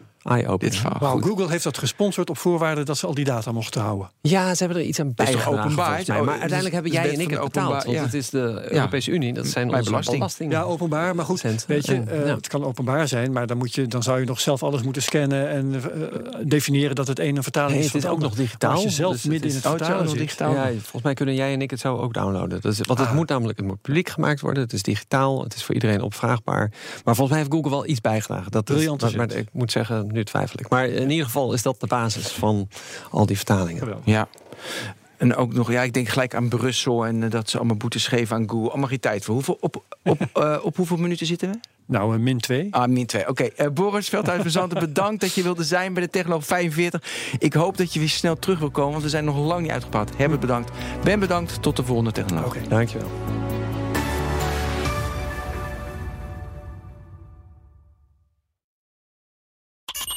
S1: Dit verhaal. Goed.
S2: Google heeft dat gesponsord op voorwaarde dat ze al die data mochten houden.
S3: Ja, ze hebben er iets aan
S1: is toch
S3: bijgedragen
S1: openbaar? Oh,
S3: Maar
S1: dus
S3: uiteindelijk hebben jij en ik het betaald.
S1: openbaar-
S3: Want
S1: ja.
S3: het is de Europese Unie. Dat zijn onze
S1: belasting.
S3: belastingen.
S2: Ja, openbaar. Maar goed,
S3: Cent.
S2: weet je,
S3: En,
S2: eh,
S3: ja.
S2: het kan openbaar zijn. Maar dan, moet je, dan zou je nog zelf alles moeten scannen en eh, definiëren dat het een een vertaling
S3: Nee,
S2: is.
S3: het is ook nog digitaal.
S2: Als je zelf
S3: dus
S2: midden
S3: is-
S2: in het
S1: is
S2: vertalen zit.
S1: digitaal.
S3: Ja, volgens mij kunnen jij en ik het zo ook downloaden. Dus, want het
S2: Ah.
S3: moet namelijk het moet publiek gemaakt worden. Het is digitaal. Het is voor iedereen opvraagbaar. Maar volgens mij heeft Google wel iets bijgedragen. Dat is,
S2: Briljante
S3: maar, ik moet zeggen, nu twijfel ik. Maar in ieder geval is dat de basis van al die vertalingen.
S1: Ja. En ook nog, ja, ik denk gelijk aan Brussel en eh, dat ze allemaal boetes geven aan Google. Allemaal geen tijd voor. Hoeveel, op, op, *laughs* eh, op hoeveel minuten zitten we?
S2: Nou, een min 2.
S1: Ah, min 2. Oké, eh, Boris Veldhuis van Zanten, bedankt dat je wilde zijn bij de Technoloog 45. Ik hoop dat je weer snel terug wil komen, want we zijn nog lang niet uitgepraat. Herbert bedankt. Ben bedankt. Tot de volgende Technoloog.
S2: Oké.
S3: Dankjewel.